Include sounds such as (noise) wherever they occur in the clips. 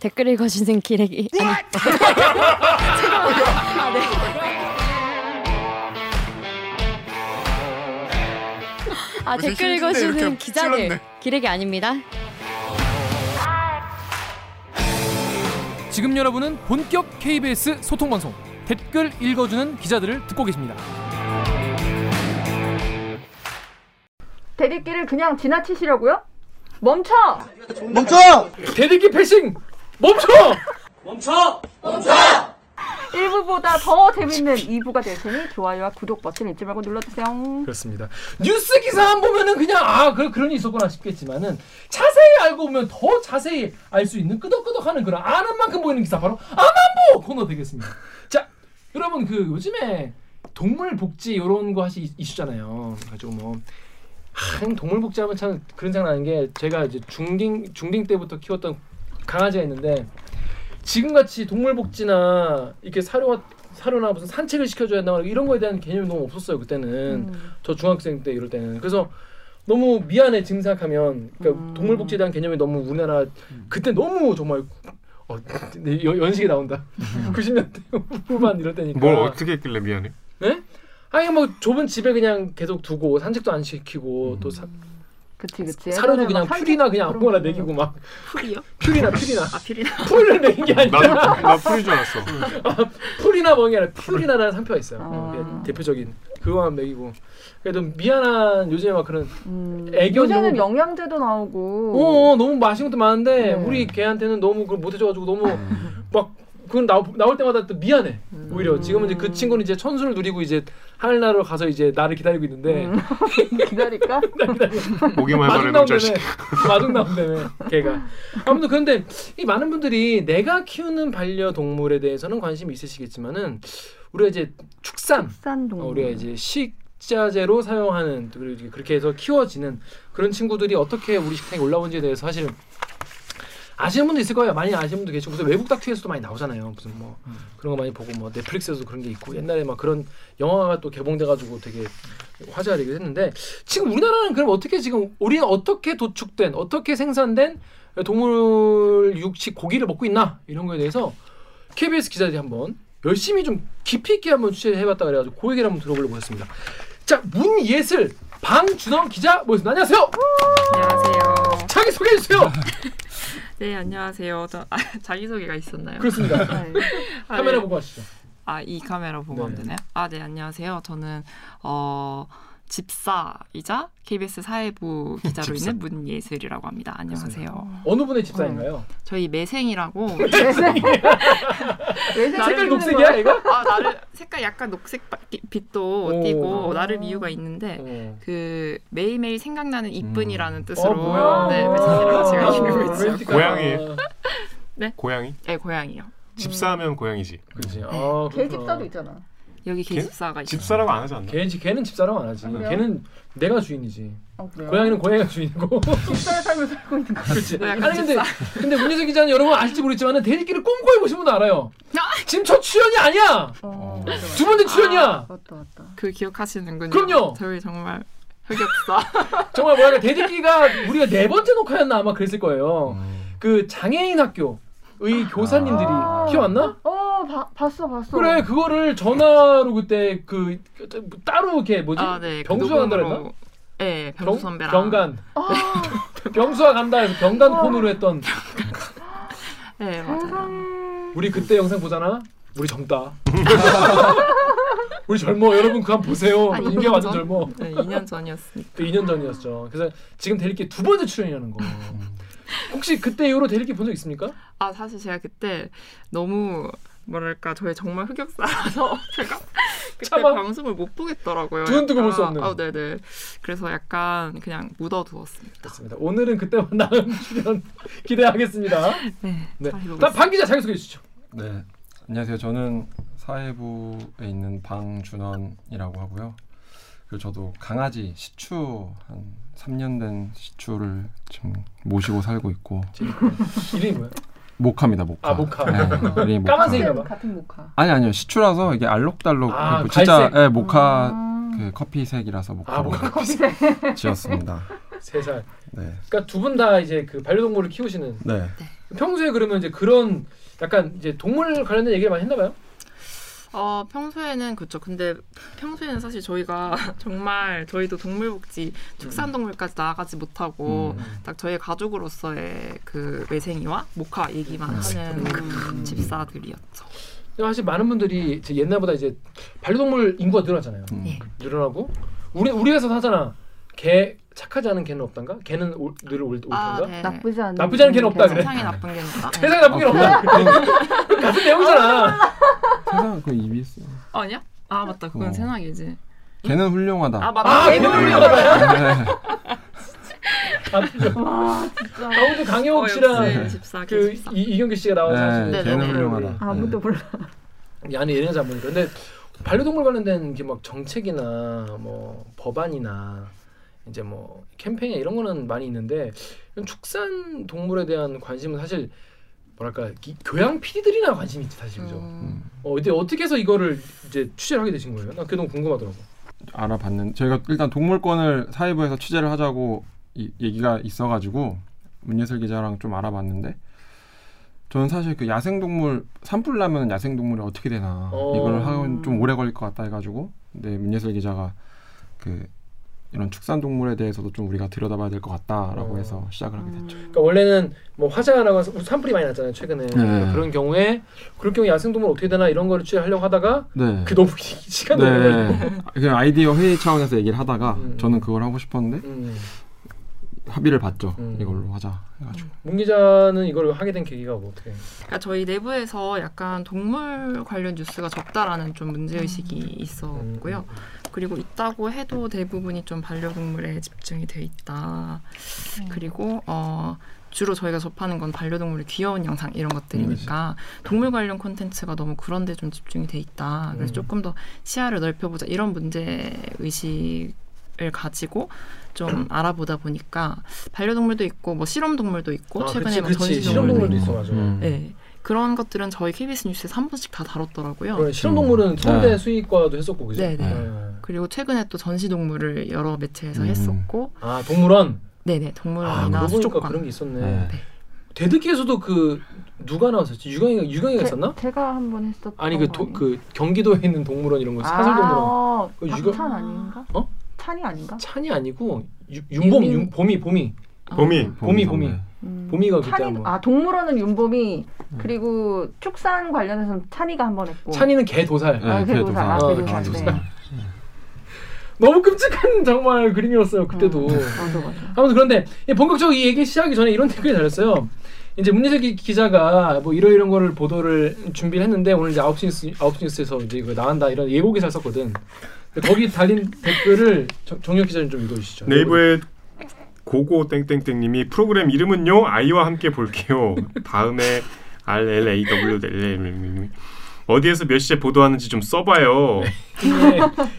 댓글 읽어주는 기레기 아니 (laughs) 아, 네. 아 댓글 읽어주는 기자들 찔렀네. 기레기 아닙니다. 지금 여러분은 본격 KBS 소통 방송 댓글 읽어주는 기자들을 듣고 계십니다. 대립기를 그냥 지나치시려고요? 멈춰! 대들기 패싱 멈춰! 1부보다 더 재밌는 2부가 될 테니 좋아요와 구독 버튼 잊지 말고 눌러주세요. 그렇습니다. 뉴스 기사만 보면은 그냥 아 그, 그런 일 있었구나 싶겠지만은 자세히 알고 보면 더 자세히 알 수 있는 끄덕끄덕하는 그런 아는 만큼 보이는 기사 바로 아만보 코너 되겠습니다. 자 여러분 그 요즘에 동물 복지 이런 거 하시 이슈잖아요. 가지고 뭐 하, 동물 복지하면 참 그런 생각나는 게 제가 이제 중딩 중딩 때부터 키웠던 강아지가 있는데 지금 같이 동물 복지나 이렇게 사료가 사료나 무슨 산책을 시켜줘야 한다 이런 거에 대한 개념이 너무 없었어요 그때는 음. 저 중학생 때 이럴 때는 그래서 너무 미안해 지금 생각하면 그러니까 음. 동물 복지에 대한 개념이 너무 우리나라 그때 너무 정말 어, 네, 여- 연식이 나온다 90년대 후반 이럴 때니까 뭘 어떻게 했길래 미안해? 네? 아니 뭐 좁은 집에 그냥 계속 두고 산책도 안 시키고 또 사, 그치 그치. 사료도 그냥 막 퓨리나 그냥 아무거나 거. 먹이고 막 풀이요? (laughs) 퓨리나 퓨리나 아 필이나 (laughs) 풀을 먹인 게 아니라 나 풀인 줄 알았어. (laughs) 풀이나 먹이 아니라 퓨리나라는 상표가 있어요. 아. 예, 대표적인 그거만 먹이고 그래도 미안한 요즘에 막 그런 음. 애견 요새는 이런 영양제도 나오고. 어, 어 너무 맛있는 것도 많은데 네. 우리 걔한테는 너무 그걸 못 해줘가지고 너무 막 그건 나올, 나올 때마다 또 미안해 오히려 지금은 이제 그 친구는 이제 천수를 누리고 이제 하늘나라로 가서 이제 나를 기다리고 있는데 음. (laughs) 기다릴까? 보기만 해봐라 놈 자식. 마중 나온다며 걔가 아무튼 그런데 이 많은 분들이 내가 키우는 반려동물에 대해서는 관심이 있으시겠지만은 우리가 이제 축산 싼 동물. 어, 우리가 이제 식자재로 사용하는 그리고 이제 그렇게 해서 키워지는 그런 친구들이 어떻게 우리 식탁에 올라온지에 대해서 사실은 아시는 분도 있을 거예요. 많이 아시는 분도 계시고 무슨 외국 다큐에서도 많이 나오잖아요. 무슨 뭐 그런 거 많이 보고 뭐 넷플릭스에서도 그런 게 있고 옛날에 막 그런 영화가 또 개봉돼가지고 되게 화제가 되기도 했는데 지금 우리나라는 그럼 어떻게 지금 우리는 어떻게 도축된 어떻게 생산된 동물 육식 고기를 먹고 있나 이런 거에 대해서 KBS 기자들이 한번 열심히 좀 깊이 있게 한번 취재해봤다 그래가지고 그 얘기를 한번 들어보려고 했습니다. 자 문예슬 방준원 기자 모셨습니다. 안녕하세요. 안녕하세요. 자기 소개해 주세요. (laughs) 네 안녕하세요. 저 아, (laughs) 자기 소개가 있었나요? 그렇습니다. (laughs) 네. 아, (laughs) 카메라 네. 보고 하시죠. 아 이 카메라 보고 하면 네. 되나요? 아 네 안녕하세요. 저는 어 집사이자 KBS 사회부 기자로 집사. 있는 문예슬이라고 합니다. 안녕하세요. 어느 분의 집사인가요? 저희 매생이라고 (laughs) 왜 색깔 녹색이야 이거? 아 나를 색깔 약간 녹색 바- 빛도 오. 띠고 나름 이유가 있는데 어. 그 매일매일 생각나는 이쁜이라는 어, 뜻으로 뭐야? 네 매생이라고 제가 아, 이름을 지었고 로맨틱하다. 고양이에요? 네? 고양이? 네 고양이요. 집사하면 고양이지. 그렇지. 아, 개. 집사도 있잖아. 여기 걔? 개집사가 있어요. 집사라고 안 하지 않나? 걔 걔는 집사라고 안 하지. 그래요? 걔는 내가 주인이지. 아, 그래요? 고양이는 고양이가 주인이고. 집사의 삶을 살고 있는 거. 그렇지. 네, 아니 근데 근데 문희석 기자는 여러분 아실지 모르겠지만은 대리기를 꼼꼼히 보신 분은 알아요. 지금 첫 출연이 아니야. 어, 두 번째 출연이야. 맞다 맞다. 그 기억하시는군요. 그럼요. 저희 정말 흑역사. (laughs) 정말 뭐랄까 대리기가 우리가 네 번째 녹화였나 아마 그랬을 거예요. 음. 그 장애인 학교의 교사님들이 아. 기억났나? 어 봐, 봤어 봤어. 그래 그거를 전화로 그때 그 따로 이렇게 뭐지 아, 네. 간다 그랬나? 녹음으로- 네, 병- 병수 선배랑. 병간 아, (laughs) 병수가 간다 해서 병간 폰으로 했던 네, 맞아요. 우리 그때 영상 보잖아 우리 젊다 (laughs) 우리 젊어 여러분 그거 한번 보세요 아, 인기가 2년 완전 전? 젊어 네, 2년 전이었으니까. 그 2년 전이었죠 그래서 지금 대리기 두 번째 출연이라는 거 (laughs) 혹시 그때 이후로 대리기 본 적 있습니까? 아, 사실 제가 그때 너무 뭐랄까 저의 정말 흑역사라서 (laughs) 제가 그때 차마. 방송을 못 보겠더라고요. 두눈 뜨고 볼수 약간. 없는. 아, 네네. 그래서 약간 그냥 묻어두었습니다. 좋습니다 오늘은 그때와 나은 출연 기대하겠습니다 네. 네. 다음 방 기자 자기소개 해 주시죠 네, 안녕하세요. 저는 사회부에 있는 방준원이라고 하고요. 그리고 저도 강아지 시추 한 3년 된 시추를 지금 모시고 살고 있고 이름이 뭐야? 모카입니다. 모카. 아, 모카. 네, 모카. 까만색인가 봐. 같은 모카. 아니 아니요. 시추라서 이게 알록달록 아, 진짜 갈색. 예, 모카 아. 그 커피색이라서 아 모카로 뭐가 (laughs) 지었습니다. (laughs) 세 살 네. 그러니까 두 분 다 이제 그 반려동물을 키우시는 네. 평소에 그러면 이제 그런 약간 이제 동물 관련된 얘기를 많이 했나봐요. 어, 평소에는 그렇죠. 근데 평소에는 사실 저희가 (laughs) 정말 저희도 동물복지 축산동물까지 나아가지 못하고 음. 딱 저희 가족으로서의 그 외생이와 목화 얘기만 하는 음. 집사들이었죠. 사실 많은 분들이 이제 옛날보다 이제 반려동물 인구가 늘어나잖아요. 음. 예. 늘어나고 우리 우리 회사 하잖아. 개 착하지 않은 개는 없단가? 개는 올, 늘 올, 올 아? 네. 나쁘지 않은 나쁘지 않은 개는 없다 그래. 세상에 나쁜 게 없다. 네. 세상에 나쁜 게 없다. 같은 내용이잖아. 세상 그 EBS. 아니야? 아 맞다. 그건 어. 세상이지. 걔는 훌륭하다. 아 맞다. 아, 개는 훌륭하다. 네. 와 진짜 아무튼 강영욱 어, 씨랑 역시 집사, 그. 이, 이경규 씨가 나와서 네, 하시는 네, 걔는 네, 네. 훌륭하다. 아무도 몰라. 이 안에 예능 잡으니까 근데 반려동물 관련된 게 막 정책이나 뭐 법안이나 이제 뭐 캠페인 이런 거는 많이 있는데 축산 동물에 대한 관심은 사실 뭐랄까 기- 교양 PD들이나 관심이 있지 사실 그죠. 음. 어 근데 어떻게 해서 이거를 이제 취재를 하게 되신 거예요? 나 그게 너무 궁금하더라고. 알아봤는 저희가 일단 동물권을 사회부에서 취재를 하자고 이, 얘기가 있어가지고 문예슬 기자랑 좀 알아봤는데 저는 사실 그 야생동물 산불 나면 야생동물이 어떻게 되나 어. 이걸 하면 좀 오래 걸릴 것 같다 해가지고 근데 문예슬 기자가 그 이런 축산 동물에 대해서도 좀 우리가 들여다봐야 될 것 같다라고 어. 해서 시작을 하게 됐죠. 그러니까 원래는 뭐 화재가 나고 산불이 많이 났잖아요 최근에 그러니까 그런 경우에 그럴 경우 야생동물 어떻게 되나 이런 거를 취재하려고 하다가 네. 그 너무 (laughs) 시간이 오래 걸리고. 네. 그냥 아이디어 회의 차원에서 얘기를 하다가 음. 저는 그걸 하고 싶었는데 음. 합의를 봤죠. 음. 이걸로 하자 해가지고. 문 기자는 이걸 하게 된 계기가 뭐 어떻게? 그러니까 저희 내부에서 약간 동물 관련 뉴스가 적다라는 좀 문제 의식이 있었고요. 그리고 있다고 해도 대부분이 좀 반려동물에 집중이 돼 있다. 그리고 어 주로 저희가 접하는 건 반려동물의 귀여운 영상 이런 것들이니까 동물 관련 콘텐츠가 너무 그런 데 좀 집중이 돼 있다. 그래서 음. 조금 더 시야를 넓혀보자 이런 문제 의식을 가지고 좀 (clears throat) 알아보다 보니까 반려동물도 있고 뭐 실험동물도 있고 아, 최근에 그치, 뭐 그치. 전시동물도 실험동물도 있고 있어 맞아. 음. 네. 그런 것들은 저희 KBS 뉴스에서 한 번씩 다 다뤘더라고요. 그래, 실험동물은 서울대 네. 수의과도 했었고 그죠? 네, 네. 네. 그리고 최근에 또 전시동물을 여러 매체에서 음. 했었고, 아 동물원. 네네 아 동물원이나 보니까 수족관. 그런 게 있었네. 네. 대드기에서도 그 누가 나왔었지? 유경이가 유경이가 있었나? 제, 가 한 번 했었던 아니 거 그? 그 경기도에 있는 동물원 이런 거 사설 동물원. 아, 그 박찬 유경- 아닌가? 어? 찬이 아닌가? 찬이 아니고 유, 윤봄 윤, 봄이 봄이 봄이 봄이, 봄이. 음. 봄이가 그때 찬이 한번. 아 동물원은 윤봄이 그리고 축산 관련해서는 찬이가 한 번 했고 찬이는 개 도살. 아, 네. 아, 어, 개도사. 개도사. 네. 너무 끔찍한 정말 그림이었어요 그때도. 음. 아무튼 그런데 이 본격적으로 이 얘기 시작하기 전에 이런 댓글이 달렸어요. 이제 기- 기자가 뭐 이런 이런 거를 보도를 준비를 했는데 오늘 이제 9시 뉴스 9시 뉴스에서 이제 이거 나간다 이런 예고 기사를 썼거든. 근데 거기 달린 댓글을 정- 정혁 기자님 좀 읽어주시죠. 네이버에 고고 땡땡땡님이 프로그램 이름은요 아이와 함께 볼게요. 다음에 R L A W L L 어디에서 몇 시에 보도하는지 좀 써봐요. 네.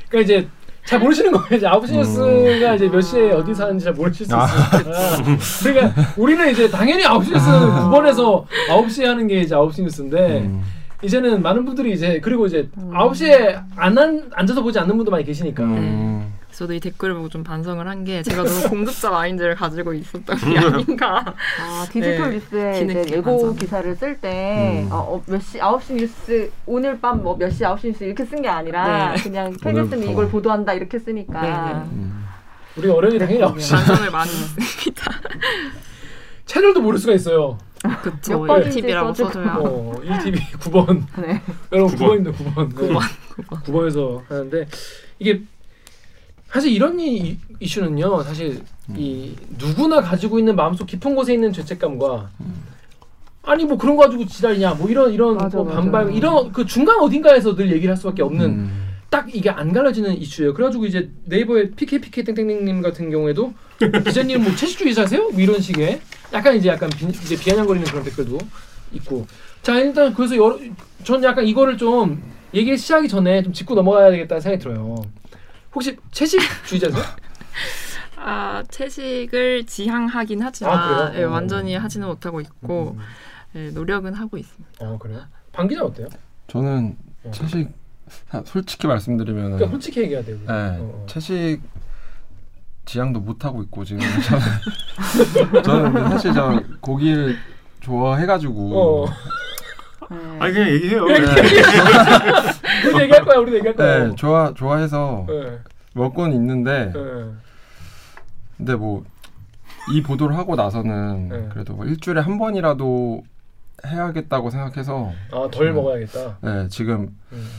그러니까 이제 잘 모르시는 거예요. 이제 9시 뉴스가 이제 몇 시에 어디서 하는지 잘 모르실 수 아. 있으니까. 그러니까 우리는 이제 당연히 9시 뉴스는 9번에서 9시에 하는 게 이제 9시 뉴스인데 음. 이제는 많은 분들이 이제 그리고 이제 음. 9시에 안 한, 앉아서 보지 않는 분도 많이 계시니까. 음. 저도 이 댓글을 보고 좀 반성을 한 게 제가 너무 공급자 마인드를 가지고 있었던 게 아닌가. 아 (laughs) 디지털 네. 뉴스에 이제 예고 완성. 기사를 쓸때 음. 어, 어, 몇 시, 9시 뉴스 오늘 밤 뭐 몇 시 9시 뉴스 이렇게 쓴 게 아니라 네. 그냥 KBS는. 이걸 보도한다 이렇게 쓰니까 네, 네. 음. 우리 어른이 당연히 9시. 반성을 많이 했습니다. (laughs) 채널도 모를 수가 있어요. 그쵸. 몇 번인지 1TV라고 써주고. 써줘야. 어, 1TV 9번. (laughs) 네. 여러분 9번. 9번입니다. 9번. 9번. 9번. 9번에서 하는데 이게 사실 이런 이, 이슈는요. 사실 이 누구나 가지고 있는 마음속 깊은 곳에 있는 죄책감과 아니 뭐 그런 거 가지고 지랄이냐 뭐 이런 이런 맞아, 뭐 맞아. 반발 이런 그 중간 어딘가에서 늘 얘기를 할 수밖에 없는 음. 딱 이게 안 갈라지는 이슈예요. 그래가지고 이제 네이버의 PKPK 땡땡님 같은 경우에도 기자님 뭐 (laughs) 채식주의자세요? 뭐 이런 식의 약간 이제 약간 비, 이제 비아냥거리는 그런 댓글도 있고. 자 일단 그래서 여러 전 약간 이거를 좀 얘기 시작하기 전에 좀 짚고 넘어가야 되겠다는 생각이 들어요. 혹시 채식주의자세요? (laughs) 아 채식을 지향하긴 아, 하지만 그래요? 예, 완전히 하지는 못하고 있고 예, 노력은 하고 있습니다. 아 그래요? 방 기자 어때요? 저는 어. 채식 사- 솔직히 말씀드리면 그러니까 솔직히 얘기해야 돼요. 네, 어. 채식 지향도 못 하고 있고 지금 (laughs) 저는 저는 사실 저 고기를 좋아해가지고 어. 네. 아니 그냥 얘기해요. 우리 얘기할 거야. 우리 얘기할 거야. 네 좋아 좋아해서 네. 먹고는 있는데 네. 근데 뭐 이 보도를 하고 나서는 네. 그래도 뭐 일주일에 한 번이라도 해야겠다고 생각해서 아, 덜 음. 먹어야겠다. 네 지금 음.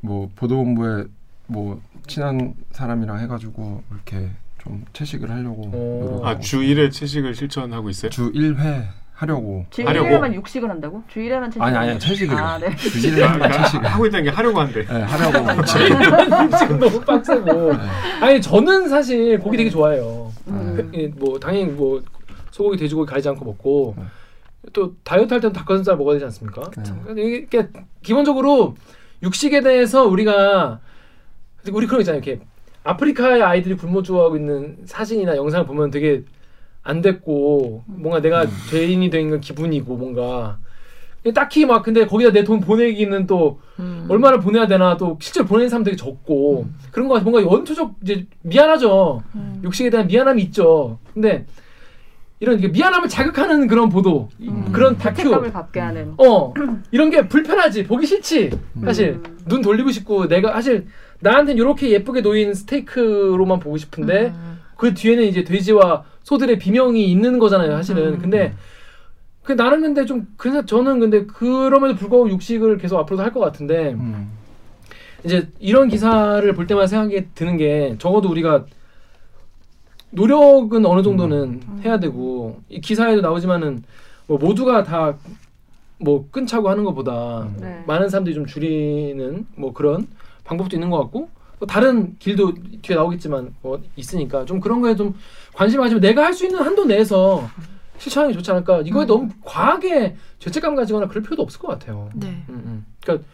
뭐 보도본부에 뭐 친한 사람이랑 해가지고 이렇게 좀 채식을 하려고 오. 노력하고 아 주 1회 채식을 실천하고 있어요? 주 1회 하려고 주 하려고? 1회만 육식을 한다고? 주 1회만 채식. 아니 아니 채식을 아, 네. 주 1회만 채식을 하고 있다는 게 하려고 한대. 네, 하려고 (laughs) 지금 (laughs) 너무 빡세고. 네. 아니 저는 사실 고기 되게 좋아해요. 음. 예, 뭐 당연히 뭐 소고기, 돼지고기 가리지 않고 먹고 네. 또 다이어트 할 때는 닭가슴살 먹어야 되지 않습니까? 그쵸. 이게 그러니까 기본적으로 육식에 대해서 우리가 우리 그런 거 있잖아요. 이렇게 아프리카의 아이들이 굶어 죽어가고 있는 사진이나 영상을 보면 되게 안 됐고 뭔가 내가 음. 죄인이 된 기분이고 뭔가 딱히 막 근데 거기다 내 돈 보내기는 또 음. 얼마나 보내야 되나 또 실제로 보내는 사람 되게 적고 그런 거 같아 뭔가 원초적 이제 미안하죠 음. 육식에 대한 미안함이 있죠 근데 이런 미안함을 자극하는 그런 보도 이- 음. 그런 다큐 죄책감을 갖게 하는. 어 이런 게 불편하지 보기 싫지 사실 음. 눈 돌리고 싶고 내가 사실 나한테는 이렇게 예쁘게 놓인 스테이크로만 보고 싶은데 음. 그 뒤에는 이제 돼지와 소들의 비명이 있는 거잖아요 사실은 음. 근데 그 나는 근데 좀 그래서 저는 근데 그럼에도 불구하고 육식을 계속 앞으로도 할 것 같은데 음. 이제 이런 기사를 볼 때마다 생각이 드는 게 적어도 우리가 노력은 어느 정도는 해야 되고 이 기사에도 나오지만은 뭐 모두가 다뭐 끊자고 하는 것보다 네. 많은 사람들이 좀 줄이는 뭐 그런 방법도 있는 것 같고 또 다른 길도 뒤에 나오겠지만 뭐 있으니까 좀 그런 거에 좀 관심 가지고 내가 할 수 있는 한도 내에서 실천하는 게 좋지 않을까 이거에 음. 너무 과하게 죄책감 가지거나 그럴 필요도 없을 것 같아요. 네. 음, 음. 그러니까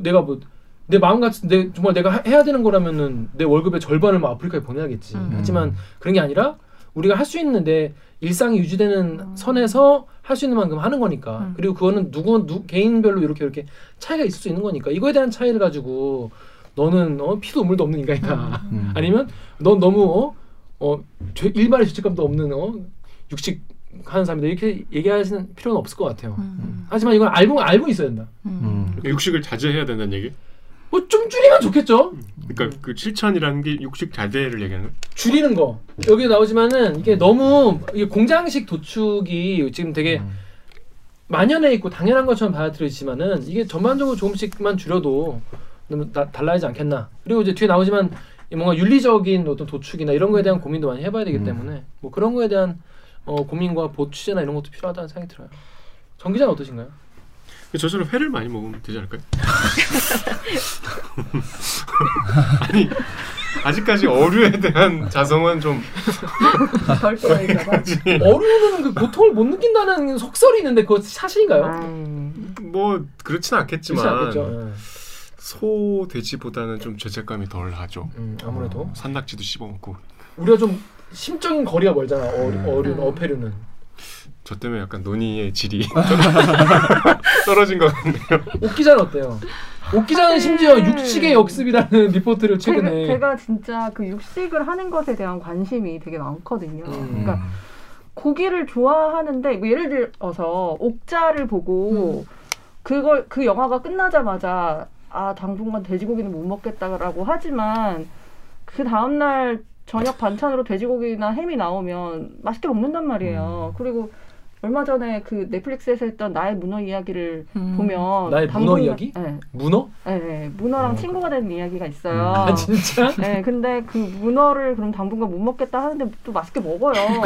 내가 뭐 내 마음 같은 내 정말 내가 하- 해야 되는 거라면은 내 월급의 절반을 뭐 아프리카에 보내야겠지. 음. 하지만 그런 게 아니라 우리가 할 수 있는 내 일상이 유지되는 선에서 할 수 있는 만큼 하는 거니까. 음. 그리고 그거는 누구 누 개인별로 이렇게 이렇게 차이가 있을 수 있는 거니까. 이거에 대한 차이를 가지고 너는 어, 피도 물도 없는 인간이다. 음. (laughs) 아니면 넌 너무 어, 어 죄, 일말의 죄책감도 없는 어, 육식 하는 사람이다 이렇게 얘기하시는 필요는 없을 것 같아요. 음. 하지만 이건 알고 알고 있어야 된다. 음. 음. 육식을 자제해야 된다는 얘기? 뭐 좀 줄이면 좋겠죠. 그러니까 그 실천이라는 게 육식 자제를 얘기하는? 줄이는 거 여기 나오지만은 이게 너무 이게 공장식 도축이 지금 되게 음. 만연해 있고 당연한 것처럼 받아들여지만은 이게 전반적으로 조금씩만 줄여도 너무 나- 달라지지 않겠나. 그리고 이제 뒤에 나오지만 이 뭔가 윤리적인 어떤 도축이나 이런 거에 대한 고민도 많이 해봐야 되기 음. 때문에 뭐 그런 거에 대한 어, 고민과 보취제나 이런 것도 필요하다는 생각이 들어요. 정 기자는 어떠신가요? 저처럼 회를 많이 먹으면 되지 않을까요? (laughs) 아니 아직까지 어류에 대한 자성은 좀. 어류는 그 고통을 못 느낀다는 속설이 있는데 그거 사실인가요? 뭐 그렇진 않겠지만 않겠죠. 예. 소 돼지보다는 좀 죄책감이 덜하죠. 음, 아무래도 산낙지도 씹어먹고 우리가 좀 심적인 거리가 멀잖아. 어류, 음. 어류는 어패류는. 저 때문에 약간 논의의 질이 (laughs) 떨어진 것 같네요. 옥 기자는 어때요? 옥 기자는 심지어 육식의 역습이라는 리포트를 최근에 제가, 제가 진짜 그 육식을 하는 것에 대한 관심이 되게 많거든요. 음. 그러니까 고기를 좋아하는데 뭐 예를 들어서 옥자를 보고 그걸 그 영화가 끝나자마자 아 당분간 돼지고기는 못 먹겠다라고 하지만 그 다음 날 저녁 반찬으로 돼지고기나 햄이 나오면 맛있게 먹는단 말이에요. 그리고 얼마 전에 그 넷플릭스에서 했던 나의 문어 이야기를 음. 보면 나의 문어 이야기? 네, 문어? 네, 네. 문어랑 어, 친구가 되는 이야기가 있어요. 아 진짜? (laughs) 네, 근데 그 문어를 그럼 당분간 못 먹겠다 하는데 또 맛있게 먹어요. 음.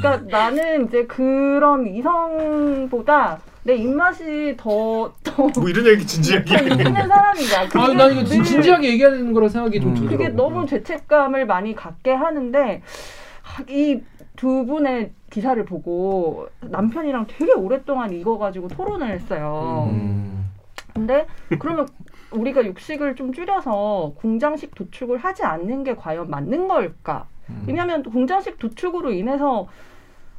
그러니까 나는 이제 그런 이성보다 내 입맛이 더, 더, 뭐 이런 얘기 진지하게 더 있는 사람이야. 아, 그게 나 이거 진- 늘- 진지하게 얘기하는 거라 생각이 좀 음. 들더라고. 그게 너무 죄책감을 많이 갖게 하는데 이 두 분의 기사를 보고 남편이랑 되게 오랫동안 이거 가지고 토론을 했어요. 음. 근데 그러면 우리가 육식을 좀 줄여서 공장식 도축을 하지 않는 게 과연 맞는 걸까? 음. 왜냐하면 공장식 도축으로 인해서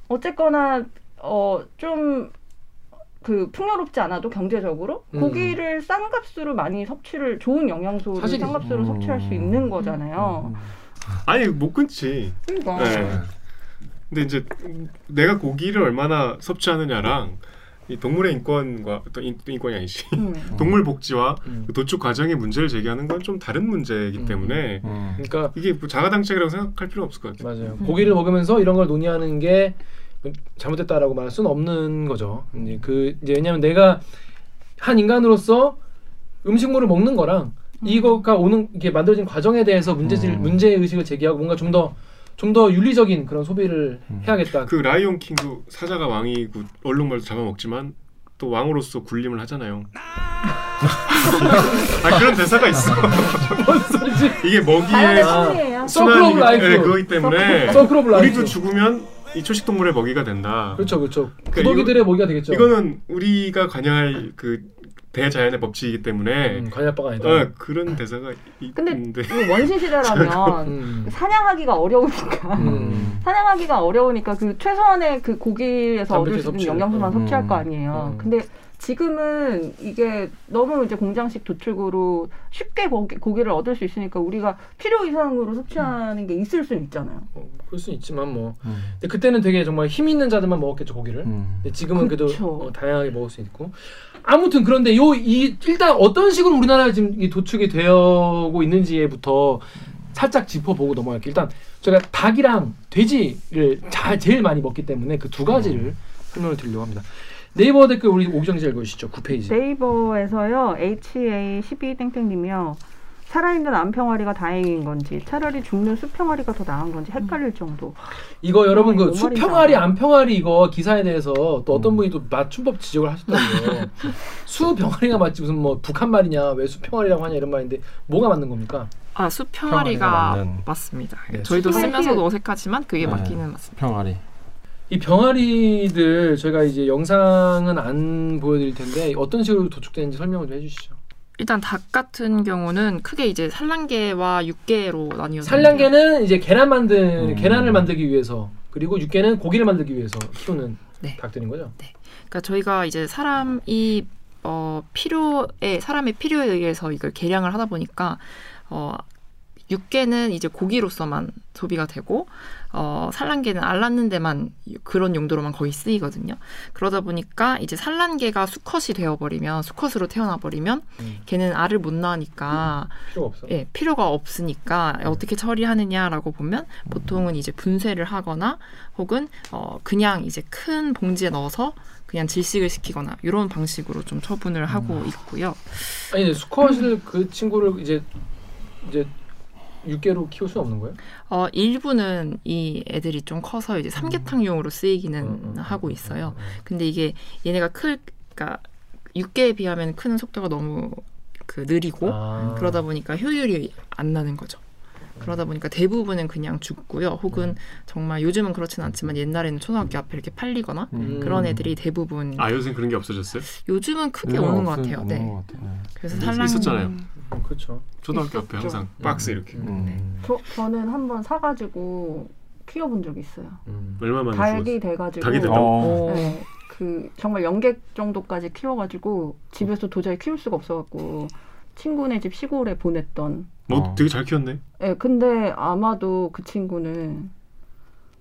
어쨌거나 어 좀 그 풍요롭지 않아도 경제적으로 음. 고기를 싼 값으로 많이 섭취를 좋은 영양소를 사실이지. 싼 값으로 음. 섭취할 수 있는 거잖아요. 아니 못 끊지. 그러니까 네. 근데 이제 내가 고기를 얼마나 섭취하느냐랑 이 동물의 인권과 또 인, 인권이 아니지 음. (laughs) 동물 복지와 음. 그 도축 과정의 문제를 제기하는 건 좀 다른 문제이기 음. 때문에 음. 그러니까 이게 뭐 자가당착이라고 생각할 필요 없을 것 같아요. 맞아요. 음. 고기를 먹으면서 이런 걸 논의하는 게 잘못됐다라고 말할 수는 없는 거죠. 이제 그 이제 왜냐하면 내가 한 인간으로서 음식물을 먹는 거랑 이거가 오는 이게 만들어진 과정에 대해서 문제질 음. 문제 의식을 제기하고 뭔가 좀더 좀 더 윤리적인 그런 소비를 음. 해야겠다. 그 라이온 킹도 사자가 왕이고 얼룩말도 잡아먹지만 또 왕으로서 군림을 하잖아요. (laughs) 아 그런 대사가 있어. 뭔 소리지? 이게 먹이의. circle life. 네, 그거기 때문에. 우리도 죽으면 이 초식 동물의 먹이가 된다. 그렇죠, 그렇죠. 그러니까 구더기들의 먹이가 되겠죠. 이거는 우리가 관여할 그 대자연의 법칙이기 때문에 음, 바가 아니다. 어, 그런 대사가 근데 있는데 원시 시대라면 (laughs) 음. 사냥하기가 어려우니까 음. (laughs) 사냥하기가 어려우니까 그 최소한의 그 고기에서 얻을 수 있는. 영양소만 음. 섭취할 거 아니에요. 음. 근데 지금은 이게 너무 이제 공장식 도축으로 쉽게 고기, 고기 를 얻을 수 있으니까 우리가 필요 이상으로 섭취하는 게 있을 수는 있잖아요. 어, 그럴 수 있지만 뭐. 음. 근데 그때는 되게 정말 힘 있는 자들만 먹었겠죠 고기를. 음. 근데 지금은 그래도 그쵸. 어, 다양하게 먹을 수 있고. 아무튼 그런데 요 이 일단 어떤 식으로 우리나라에 지금 이 도축이 되어고 있는지부터 살짝 짚어보고 넘어갈게요. 일단 제가 닭이랑 돼지를 잘 제일 많이 먹기 때문에 그 두 가지를 설명을 드리려고 합니다. 네이버 댓글 우리 오기정 씨 읽어주시죠. 9페이지. 네이버에서요 HA12 땡땡님이요 살아있는 암평아리가 다행인 건지 차라리 죽는 수평아리가 더 나은 건지 헷갈릴 정도. 이거 여러분 그 수평아리 알아. 안평아리 이거 기사에 대해서 또 어떤 음. 분이 또 맞춤법 지적을 하셨더라고요. (laughs) 수평아리가 맞지 무슨 뭐 북한 말이냐 왜 수평아리라고 하냐 이런 말인데 뭐가 맞는 겁니까? 아 수평아리가. 맞습니다. 네, 저희도 수평아리. 쓰면서도 어색하지만 그게 네. 맞기는 맞습니다. 평아리. 이 병아리들 저희가 이제 영상은 안 보여드릴 텐데 어떤 식으로 도축되는지 설명을 좀 해주시죠. 일단 닭 같은 경우는 크게 이제 산란계와 육계로 나뉘어서 산란계는 이제 계란 만들 음. 계란을 만들기 위해서 그리고 육계는 고기를 만들기 위해서 키우는 네. 닭들인 거죠. 그러니까 저희가 이제 사람이 어 필요에 사람의 필요에 의해서 이걸 개량을 하다 보니까 어 육계는 이제 고기로서만 소비가 되고 어 산란계는 알 낳는 데만 그런 용도로만 거의 쓰이거든요. 그러다 보니까 이제 산란계가 수컷이 되어 버리면 수컷으로 태어나 버리면 음. 걔는 알을 못 낳으니까 필요가 없어. 예, 필요가 없으니까 어떻게 처리하느냐라고 보면 보통은 이제 분쇄를 하거나 혹은 어 그냥 이제 큰 봉지에 넣어서 그냥 질식을 시키거나 이런 방식으로 좀 처분을 하고 있고요. 아니 수컷을 그 친구를 이제 이제 육계로 키울 수는 없는 거예요? 어 일부는 이 애들이 좀 커서 이제 삼계탕용으로 쓰이기는 음, 음, 하고 음, 있어요. 음, 음. 근데 이게 얘네가 클 그러니까 육계에 비하면 크는 속도가 너무 그 느리고 아. 그러다 보니까 효율이 안 나는 거죠. 그러다 보니까 대부분은 그냥 죽고요. 음. 혹은 정말 요즘은 그렇진 않지만 옛날에는 초등학교 앞에 이렇게 팔리거나 음. 그런 애들이 대부분 아 요새 그런 게 없어졌어요? 요즘은 크게 네, 오는 것 없어요. 같아요. 네. 것 같아요. 네. 그래서 있- 산란 있었잖아요. 음, 그렇죠. 초등학교 앞에 항상 박스 이렇게 음. 저, 저는 한번 사가지고 키워본 적이 있어요. 음. 얼마 만에 닭이? 돼가지고. 닭이 됐다고? 어. 네, 그 정말 연객 정도까지 키워가지고 집에서 도저히 키울 수가 없어갖고 친구네 집 시골에 보냈던. 너 어. 되게 잘 키웠네. 예, 근데 아마도 그 친구는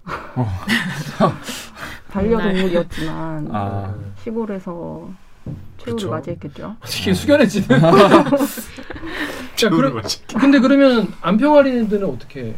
(laughs) 반려동물이었지만 아. 시골에서 최후를 그쵸. 맞이했겠죠. 어떻게 숙연해지는. 자, (laughs) 그럼 맞지. 근데 그러면 안평아리들은 어떻게?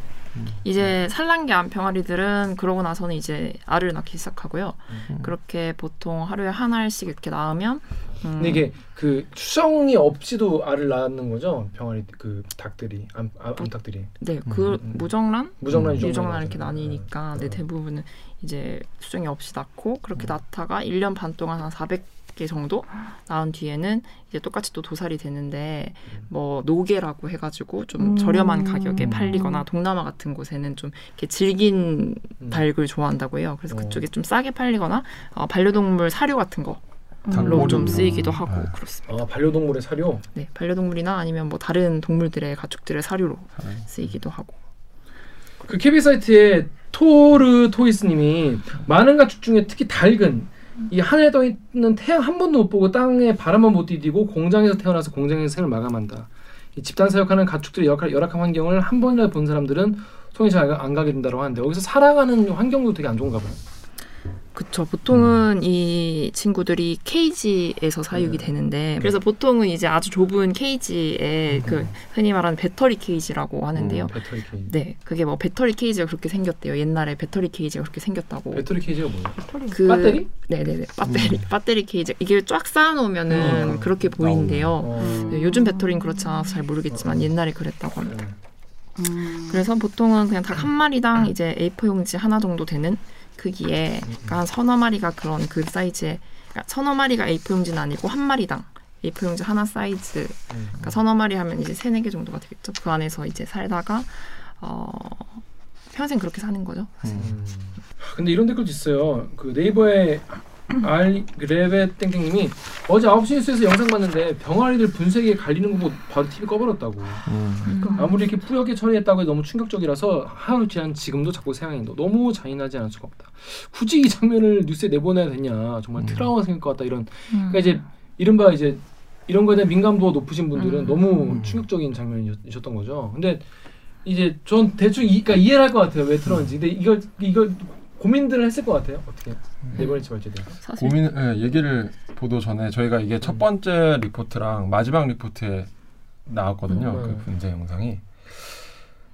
이제 산란계 암평아리들은 그러고 나서는 이제 알을 낳기 시작하고요. 음. 그렇게 보통 하루에 한 알씩 이렇게 낳으면 음, 근데 이게 그 추정이 없이도 알을 낳는 거죠? 병아리 그 닭들이 암, 암, 암닭들이 네, 그 음, 음. 무정란, 무정란 음. 유정란, 이렇게. 나뉘니까 네, 음. 대부분은 이제 수정이 없이 낳고 그렇게 음. 낳다가 1년 반 동안 한 400 개 정도 낳은 뒤에는 이제 똑같이 또 도살이 되는데 음. 뭐 노계라고 해가지고 좀 음. 저렴한 가격에 팔리거나 동남아 같은 곳에는 좀 이렇게 질긴 음. 닭을 좋아한다고 해요. 그래서 어. 그쪽에 좀 싸게 팔리거나 어, 반려동물 사료 같은 걸로 닭좀 모르나. 쓰이기도 하고 네. 그렇습니다. 아 반려동물의 사료. 네, 반려동물이나 아니면 뭐 다른 동물들의 가축들의 사료로 네. 쓰이기도 하고. 그 KB 사이트에 토르 토이스님이 많은 가축 중에 특히 닭은 이 하늘에 떠 있는 태양 한 번도 못 보고 땅에 바람만 못 디디고 공장에서 태어나서 공장에서 생을 마감한다. 이 집단 사육하는 가축들의 열악한, 열악한 환경을 한 번이라도 본 사람들은 손이 잘 안 가게 된다고 하는데 여기서 살아가는 환경도 되게 안 좋은가 봐요. 그쵸. 보통은 이 친구들이 케이지에서 사육이 네. 되는데 그래서 보통은 이제 아주 좁은 케이지에 그 흔히 말하는 배터리 케이지라고 하는데요. 배터리 케이지. 네, 그게 뭐 배터리 케이지가 그렇게 생겼대요. 옛날에 배터리 케이지가 그렇게 생겼다고. 배터리 케이지가 뭐예요? 그 배터리? 네네네 배터리 배터리 케이지 이게 쫙 쌓아놓으면은 음. 그렇게 보인대요. 어. 네, 요즘 배터리는 그렇지 않아서 잘 모르겠지만 옛날에 그랬다고 합니다. 네. 음. 그래서 보통은 그냥 닭 한 마리당 이제 A4 용지 하나 정도 되는 크기에 그러니까 한 서너 마리가 그런 그 사이즈에 그러니까 서너 마리가 A4 용지는 아니고 한 마리당 A4 용지 하나 사이즈 음. 그러니까 서너 마리 하면 이제 세네 개 정도가 되겠죠. 그 안에서 이제 살다가 어 평생 그렇게 사는 거죠. 음. 근데 이런 댓글도 있어요. 그 네이버에 알 레베 땡땡님이 어제 9시 뉴스에서 영상 봤는데 병아리들 분쇄기에 갈리는 거 보고 바로 TV 꺼버렸다고. 음. 아무리 이렇게 뿌옇게 처리했다고 해도 너무 충격적이라서 하루 지난 지금도 자꾸 생각이 나. 너무 잔인하지 않을 수가 없다. 굳이 이 장면을 뉴스에 내보내야 되냐. 정말 음. 트라우마 생길 것 같다. 이런. 그러니까 이제 이른바 이제 이런 거에 대한 민감도가 높으신 분들은 음. 너무 음. 충격적인 장면이셨던 거죠. 근데 이제 전 대충 이, 그러니까 이해를 할 것 같아요. 왜 틀었는지. 근데 이걸 이걸 고민들을 했을 것 같아요. 어떻게 내보낼지 말지에 대해서. 사실 고민 예, 얘기를 보도 전에 저희가 이게 음. 첫 번째 리포트랑 마지막 리포트에 나왔거든요. 음. 그 분쇄 영상이.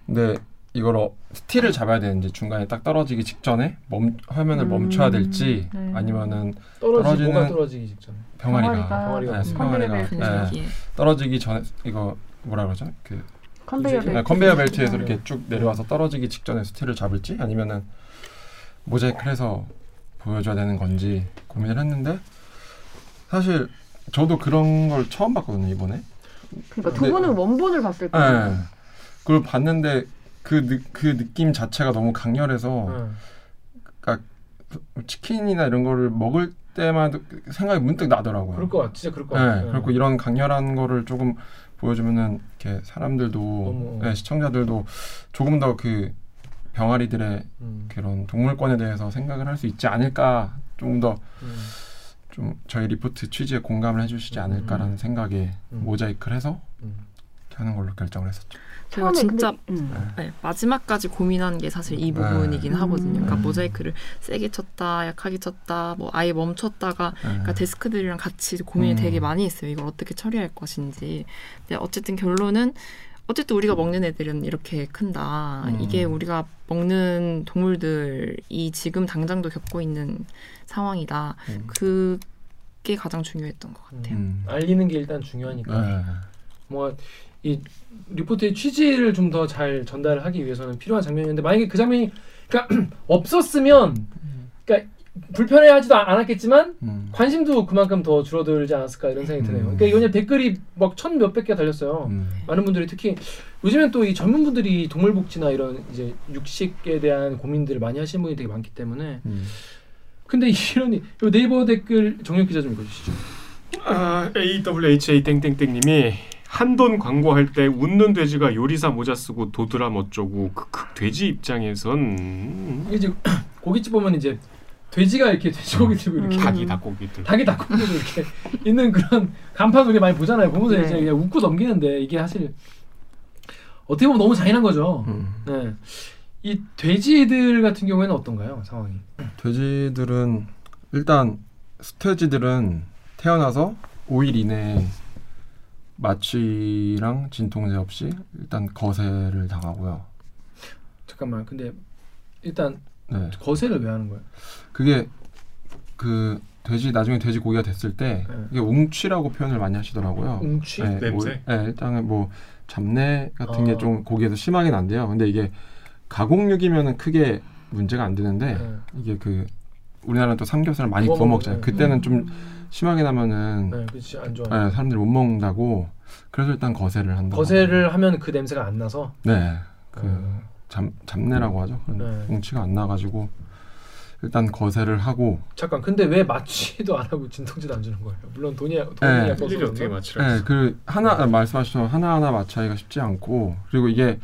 근데 이걸 어, 스틸을 잡아야 되는지 중간에 딱 떨어지기 직전에 멈, 화면을 음. 멈춰야 될지 네. 아니면은 떨어지 떨어지는- 떨어지기 직전. 병아리가, 병아리가 네, 병아리가. 예, 분쇄기에 떨어지기 전에 이거 뭐라 그러죠? 그 컨베이어 네, 벨트. 컨베이어 벨트에서 네. 이렇게 쭉 내려와서 떨어지기 직전에 스틸을 잡을지 아니면은 모자이크를 해서 보여줘야 되는 건지 고민을 했는데 사실 저도 그런 걸 처음 봤거든요 이번에. 그러니까 두 분은 원본을 봤을 네. 거예요. 그걸 봤는데 그, 느, 그 느낌 자체가 너무 강렬해서 응. 치킨이나 이런 거를 먹을 때마다 생각이 문득 나더라고요. 그럴 것 같. 진짜 그럴 것 네, 같아. 그리고 이런 강렬한 거를 조금 보여주면은 이렇게 사람들도 너무- 네, 시청자들도 조금 더 그 병아리들의 음. 그런 동물권에 대해서 생각을 할 수 있지 않을까 좀 더좀 음. 저희 리포트 취지에 공감을 해주시지 않을까라는 생각에 음. 모자이크를 해서 음. 하는 걸로 결정을 했었죠. 제가 진짜 근데, 음. 네, 마지막까지 고민한 게 사실 이 네. 부분이긴 하거든요. 그러니까 음. 모자이크를 세게 쳤다, 약하게 쳤다, 뭐 아예 멈췄다가 네. 그러니까 데스크들이랑 같이 고민을 음. 되게 많이 했어요. 이걸 어떻게 처리할 것인지. 근데 어쨌든 결론은 어쨌든 우리가 먹는 애들은 이렇게 큰다. 음. 이게 우리가 먹는 동물들이 지금 당장도 겪고 있는 상황이다. 음. 그게 가장 중요했던 것 같아요. 음. 알리는 게 일단 중요하니까. 네. 뭔가 이 리포트의 취지를 좀 더 잘 전달하기 위해서는 필요한 장면이었는데 만약에 그 장면이 그러니까 (clears throat) 없었으면 그러니까 불편해하지도 않- 않았겠지만 음. 관심도 그만큼 더 줄어들지 않았을까 이런 생각이 드네요. 음. 그러니까 이거는 댓글이 막 천 몇백 개 달렸어요. 음. 많은 분들이 특히 요즘엔 또이 전문 분들이 동물 복지나 이런 이제 육식에 대한 고민들을 많이 하시는 분이 되게 많기 때문에 음. 근데 (laughs) 이런 이 네이버 댓글 정혁 기자 좀 읽어주시죠. 아, AWHA 땡땡땡님이 한돈 광고할 때 웃는 돼지가 요리사 모자 쓰고 도드람 어쩌고 크크 돼지 입장에선 이제 (clears throat) 고깃집 보면 이제 돼지가 이렇게 돼지고기 들고 이렇게 음. 닭이 닭고기들 닭이 닭고기 들고 이렇게 (laughs) 있는 그런 간판 우리 많이 보잖아요. 보면서 네. 이제 그냥 웃고 넘기는데 이게 사실 어떻게 보면 너무 잔인한 거죠. 음. 네. 이 돼지들 같은 경우에는 어떤가요 상황이? 돼지들은 일단 수돼지들은 태어나서 5일 이내에 마취랑 진통제 없이 일단 거세를 당하고요. 잠깐만 근데 일단 네. 거세를 왜 하는 거예요? 그게 그 돼지 나중에 돼지 고기가 됐을 때 네. 이게 웅취라고 표현을 많이 하시더라고요. 웅취? 네, 냄새? 뭐, 네, 일단은 뭐 잡내 같은 어. 게좀 고기에서 심하긴 한데요. 근데 이게 가공육이면은 크게 문제가 안 되는데 네. 이게 그 우리나라는 또 삼겹살 많이 구워 먹잖아요. 그때는 좀 심하게 나면은 네, 그렇지 안 좋아. 네, 사람들이 못 먹는다고 그래서 일단 거세를 한다. 거세를 하면 그 냄새가 안 나서. 네, 그 어. 잡, 잡내라고 하죠. 그런 네. 웅치가 안 나가지고 일단 거세를 하고 잠깐 근데 왜 마취도 안 하고 진통제도 안 주는 거예요? 물론 돈이 돈이 네. 아까워서 일일이 어떻게? 맞추라 네, 그 하나 말씀하신 하나 하나 마취하기가 쉽지 않고 그리고 이게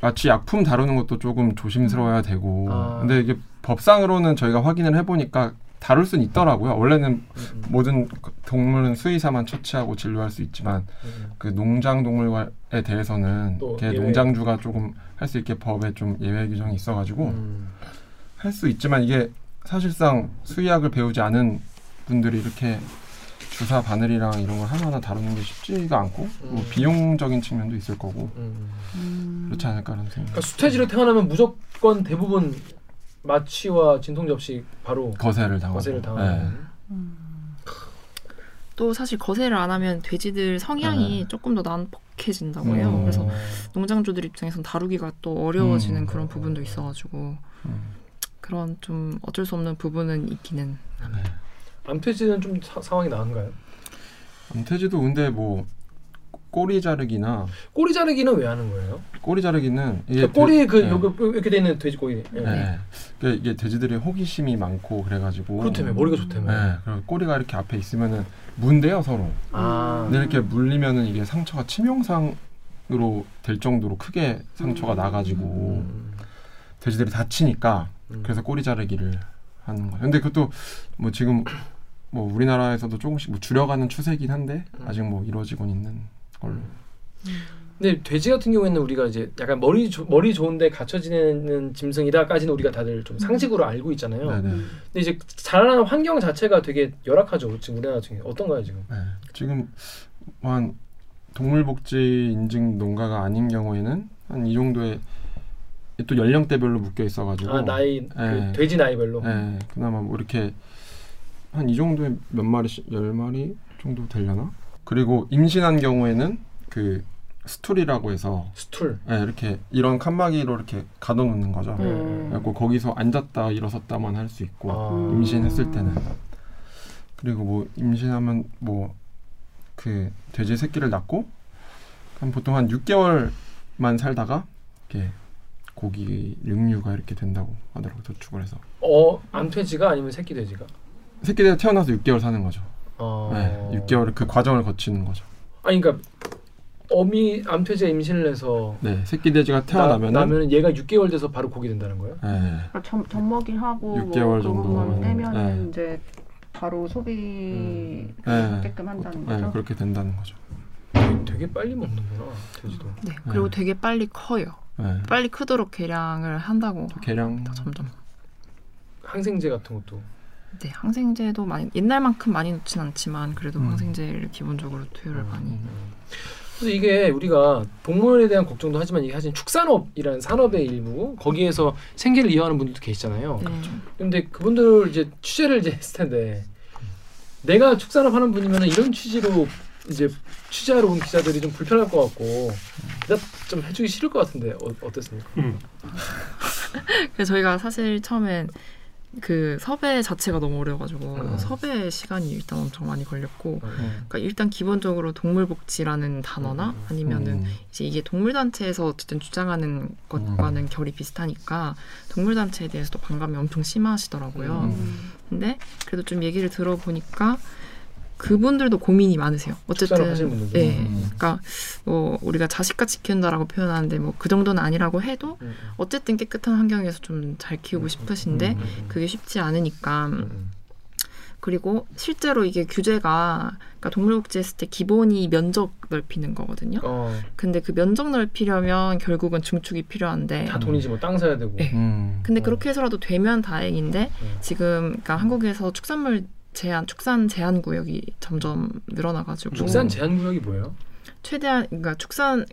마취 약품 다루는 것도 조금 조심스러워야 되고 아. 근데 이게 법상으로는 저희가 확인을 해보니까 다룰 수는 있더라고요. 원래는 음, 음, 모든 동물은 수의사만 처치하고 진료할 수 있지만 음. 그 농장 동물에 대해서는. 농장주가 조금 할 수 있게 법에 좀 예외 규정이 있어가지고 음. 할수 있지만 이게 사실상 수의학을 배우지 않은 분들이 이렇게 주사 바늘이랑 이런 걸 하나하나 다루는 게 쉽지가 않고 뭐 음. 비용적인 측면도 있을 거고 음. 그렇지 않을까라는 생각. 그러니까 수태지로 태어나면 무조건 대부분 마취와 진통제 없이 바로 거세를 당하고. 거세를 네. 당하는. 또 사실 거세를 안 하면 돼지들 성향이 네. 조금 더 난폭 해진다고 해요. 음. 그래서 농장주들 입장에선 다루기가 또 어려워지는 음. 그런 부분도 있어가지고 음. 그런 좀 어쩔 수 없는 부분은 있기는 네. 암퇴지는 좀 사- 상황이 나은가요? 암태지도 근데 뭐 꼬리 자르기나 꼬리 자르기는 왜 하는 거예요? 꼬리 자르기는 이게 그러니까 꼬리 돼- 그 네. 여기 이렇게 돼 있는 돼지고기. 예. 네. 그러니까 이게 돼지들이 호기심이 많고 그래가지고 그렇다며 머리가 좋다며. 네. 그리고 꼬리가 이렇게 앞에 있으면은 문대요 서로. 아. 근데 이렇게 물리면은 이게 상처가 치명상으로 될 정도로 크게 상처가 나가지고 음. 돼지들이 다치니까 음. 그래서 꼬리 자르기를 하는 거예요. 근데 그것도 뭐 지금 뭐 우리나라에서도 조금씩 뭐 줄여가는 추세긴 한데 음. 아직 뭐 이루어지고 있는 걸로. 근데 돼지 같은 경우에는 우리가 이제 약간 머리 조, 머리 좋은데 갇혀 지내는 짐승이다까지는 우리가 다들 좀 상식으로 알고 있잖아요. 네네. 근데 이제 자라는 환경 자체가 되게 열악하죠. 지금 우리나라 중에 어떤가요 지금? 네. 지금 한 동물복지 인증 농가가 아닌 경우에는 한 이 정도의 또 연령대별로 묶여 있어가지고. 아 나이 그 네. 돼지 나이별로. 네, 그나마 뭐 이렇게 한 이 정도의 몇 마리씩 열 마리 정도 되려나? 그리고 임신한 경우에는 그 stall이라고 해서 stall. 네, 이렇게 이런 칸막이로 이렇게 가둬놓는 거죠. 음. 그리고 거기서 앉았다 일어섰다만 할 수 있고 아. 임신했을 때는 그리고 뭐 임신하면 뭐 그 돼지 새끼를 낳고 한 보통 한 6개월만 살다가 이렇게 고기 육류가 이렇게 된다고 하더라고 도축을 해서 어 암퇴지가 아니면 새끼 돼지가? 새끼가 태어나서 6개월 사는 거죠. 어. 네, 6개월 그 과정을 거치는 거죠. 아니 그러니까 어미 암퇴지가 임신을 해서 네, 새끼 돼지가 태어나면은 나, 나면은 얘가 6개월 돼서 바로 고기 된다는 거예요? 네, 그러니까 젖, 젖먹이 하고 6개월 뭐 정도는, 그것만 떼면은 네. 이제 바로 소비 음. 네. 하게끔 한다는 네, 거죠. 그렇게 된다는 거죠. 되게, 되게 빨리 먹는구나 돼지도. 네. 그리고 네. 되게 빨리 커요. 네. 빨리 크도록 개량을 한다고 개량 점점. 항생제 같은 것도. 네, 항생제도 많이 옛날만큼 많이 넣진 않지만 그래도 음. 항생제를 기본적으로 투여를 많이. 그래서 이게 우리가 동물에 대한 걱정도 하지만 이게 사실 축산업이라는 산업의 일부 거기에서 생계를 이어가는 분들도 계시잖아요. 네. 근데 그분들 이제 취재를 이제 했을 텐데 내가 축산업 하는 분이면 이런 취지로 이제 취재하러 온 기자들이 좀 불편할 것 같고 좀 해주기 싫을 것 같은데 어, 어땠습니까? 음. (laughs) 그래서 저희가 사실 처음엔 그 섭외 자체가 너무 어려워가지고 음. 섭외 시간이 일단 엄청 많이 걸렸고 음. 그러니까 일단 기본적으로 동물복지라는 단어나 음. 아니면은 음. 이제 이게 동물단체에서 어쨌든 주장하는 것과는 결이 비슷하니까 동물단체에 대해서도 반감이 엄청 심하시더라고요. 음. 근데 그래도 좀 얘기를 들어보니까 그분들도 고민이 많으세요. 어쨌든 하시는 분들도. 네, 음. 그러니까 뭐 우리가 자식같이 키운다라고 표현하는데 뭐 그 정도는 아니라고 해도 음. 어쨌든 깨끗한 환경에서 좀 잘 키우고 싶으신데 음. 음. 그게 쉽지 않으니까 음. 그리고 실제로 이게 규제가 그러니까 동물복지 했을 때 기본이 면적 넓히는 거거든요. 어, 근데 그 면적 넓히려면 결국은 증축이 필요한데 다 돈이지 뭐 땅 사야 되고. 네. 음. 근데 어. 그렇게 해서라도 되면 다행인데 음. 지금 그러니까 한국에서 축산물 제한 축산 제한 구역이 점점 늘어나가지고 축산 제한 구역이 뭐예요? 최대한 그러니까 축산을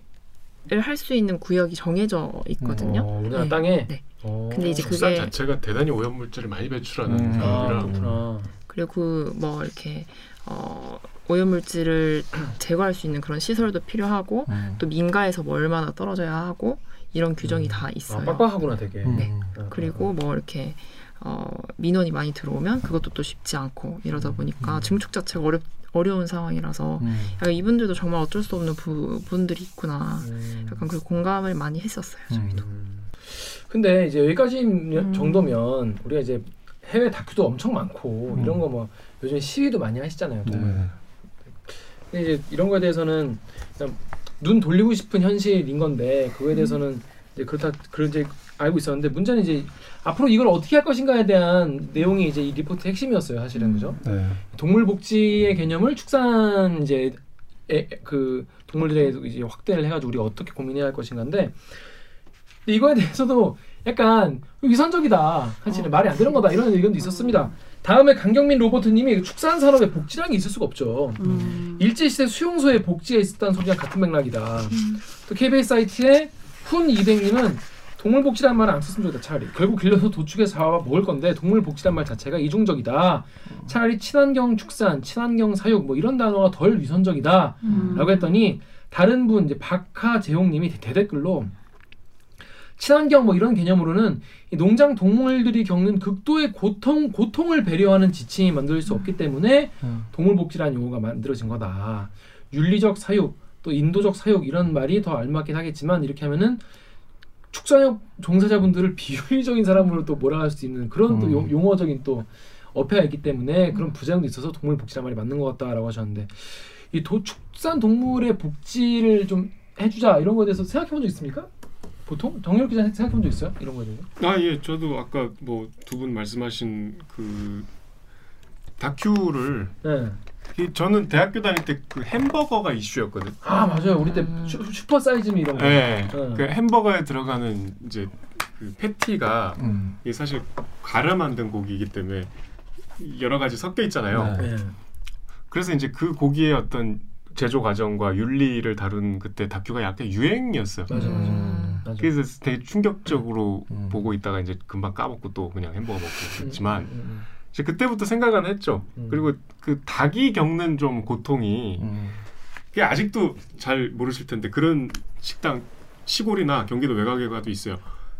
할 수 있는 구역이 정해져 있거든요. 어, 우리나라 네. 땅에. 네. 어. 근데 이제 축산 그게- 자체가 대단히 오염 물질을 많이 배출하는 음. 아. 그리고 그뭐 이렇게 어, 오염물질을 (clears throat) 제거할 수 있는 그런 시설도 필요하고 음. 또 민가에서 뭐 얼마나 떨어져야 하고 이런 규정이 음. 다 아, 있어요. 빡빡하구나 되게. 음. 네. 어, 그리고 뭐 이렇게 어, 민원이 많이 들어오면 그것도 또 쉽지 않고 이러다 보니까 증축 자체가 어렵 어려운 상황이라서 음. 약간 이분들도 정말 어쩔 수 없는 부분들이 있구나. 음. 약간 그 공감을 많이 했었어요. 저희도. 음. 근데 이제 여기까지 음. 정도면 우리가 이제 해외 다큐도 엄청 많고 음. 이런 거 뭐 요즘 시위도 많이 하시잖아요. 네. 근데 이제 이런 거에 대해서는 그냥 눈 돌리고 싶은 현실인 건데 그거에 대해서는 이제 그렇다 그런 이제 알고 있었는데 문제는 이제 앞으로 이걸 어떻게 할 것인가에 대한 내용이 이제 이 리포트 핵심이었어요, 사실은 그죠? 네. 동물 복지의 개념을 축산 이제 에, 그 동물들에 이제 확대를 해가지고 우리가 어떻게 고민해야 할 것인가인데 근데 이거에 대해서도 약간 위선적이다. 사실은 말이 안 되는 거다 이런 의견도 있었습니다. 다음에 강경민 로버트님이 축산 산업에 복지라는 게 있을 수가 없죠. 음. 일제 시대 수용소에 복지가 있었다는 소리랑 같은 맥락이다. 또 KBS 사이트의 훈 이백님은 동물 복지란 말은 안 썼으면 좋겠다 차라리 결국 길러서 도축해서 잡아 먹을 건데 동물 복지란 말 자체가 이중적이다 차라리 친환경 축산 친환경 사육 뭐 이런 단어가 덜 위선적이다 음. 라고 했더니 다른 분 이제 박하재용님이 대- 대댓글로 친환경 뭐 이런 개념으로는 이 농장 동물들이 겪는 극도의 고통 고통을 배려하는 지침이 만들 수 없기 때문에 음. 동물복지라는 용어가 만들어진 거다. 윤리적 사육 또 인도적 사육 이런 말이 더 알맞긴 하겠지만 이렇게 하면은 축산업 종사자분들을 (laughs) 비윤리적인 사람으로 또 몰아갈 수 있는 그런 또 음. 용- 용어적인 또 어폐가 있기 때문에 그런 부작용도 있어서 동물 복지란 말이 맞는 것 같다라고 하셨는데 이 도, 축산 동물의 복지를 좀 해주자 이런 거에 대해서 생각해 본 적 있습니까? 보통 정렬 기자 생각해 본 적 있어요? 이런 거에 대해서? 아 예, 저도 아까 뭐 두 분 말씀하신 그 다큐를 네. 이- 저는 대학교 다닐 때 그 햄버거가 이슈였거든. 아 맞아요. 우리 때 음. 슈, 슈퍼 사이즈미 이런 거. 네. 네. 그 햄버거에 들어가는 이제 그 패티가 음. 이게 사실 갈아 만든 고기이기 때문에 여러 가지 섞여 있잖아요. 네. 네. 그래서 이제 그 고기의 어떤 제조 과정과 윤리를 다룬 그때 다큐가 약간 유행이었어요. 맞아 맞아. 음. 그래서 되게 충격적으로 음. 보고 있다가 이제 금방 까먹고 또 그냥 햄버거 먹고 그랬지만 음, 음, 이제 그때부터 생각은 했죠. 음. 그리고 그 닭이 겪는 좀 고통이 음. 그게 아직도 잘 모르실 텐데 그런 식당 시골이나 경기도 외곽에 가도 있어요.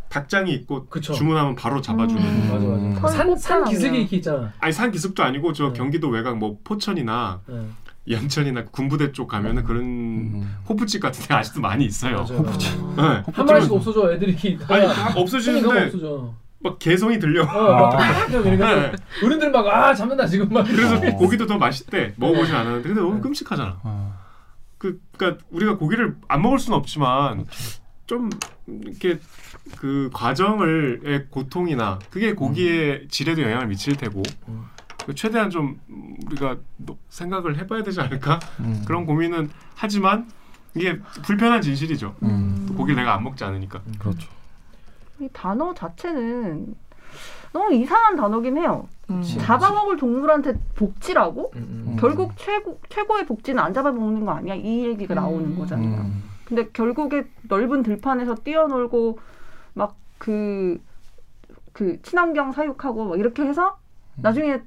닭장이 있고 그쵸. 주문하면 바로 잡아주는. 음. 맞아 맞아. 음. 산, 산털 기슭이. 이렇게 있잖아. 아니 산 기슭도 아니고 저 네. 경기도 외곽 뭐 포천이나 네. 연천이나 군부대 쪽 가면은 그런 음. 호프집 같은 데 아직도 많이 있어요. 맞아요. 네. 한 마리씩 없어져 애들이 아니 없어지는데 없어져. 막 개성이 들려. 어, 막 이러니까 네. 어른들 막 아 잡는다 지금 막. 그래서 어. 고기도 더 맛있대. 먹어보진 않았는데 근데 너무 네. 끔찍하잖아. 어. 그 그러니까 우리가 고기를 안 먹을 수는 없지만 좀 이렇게 그 과정을의 고통이나 그게 고기의 질에도 영향을 미칠 테고 음. 그 최대한 좀 우리가 노- 생각을 해봐야 되지 않을까 음. 그런 고민은 하지만 이게 불편한 진실이죠. 음. 또 고기를 내가 안 먹지 않으니까. 그렇죠. 이 단어 자체는 너무 이상한 단어긴 해요. 음. 그치. 잡아먹을 동물한테 복지라고? 음, 음. 결국 최고 최고의 복지는 안 잡아먹는 거 아니야? 이 얘기가 나오는 음. 거잖아요. 음. 근데 결국에 넓은 들판에서 뛰어놀고 막 그 그 친환경 사육하고 막 이렇게 해서 나중에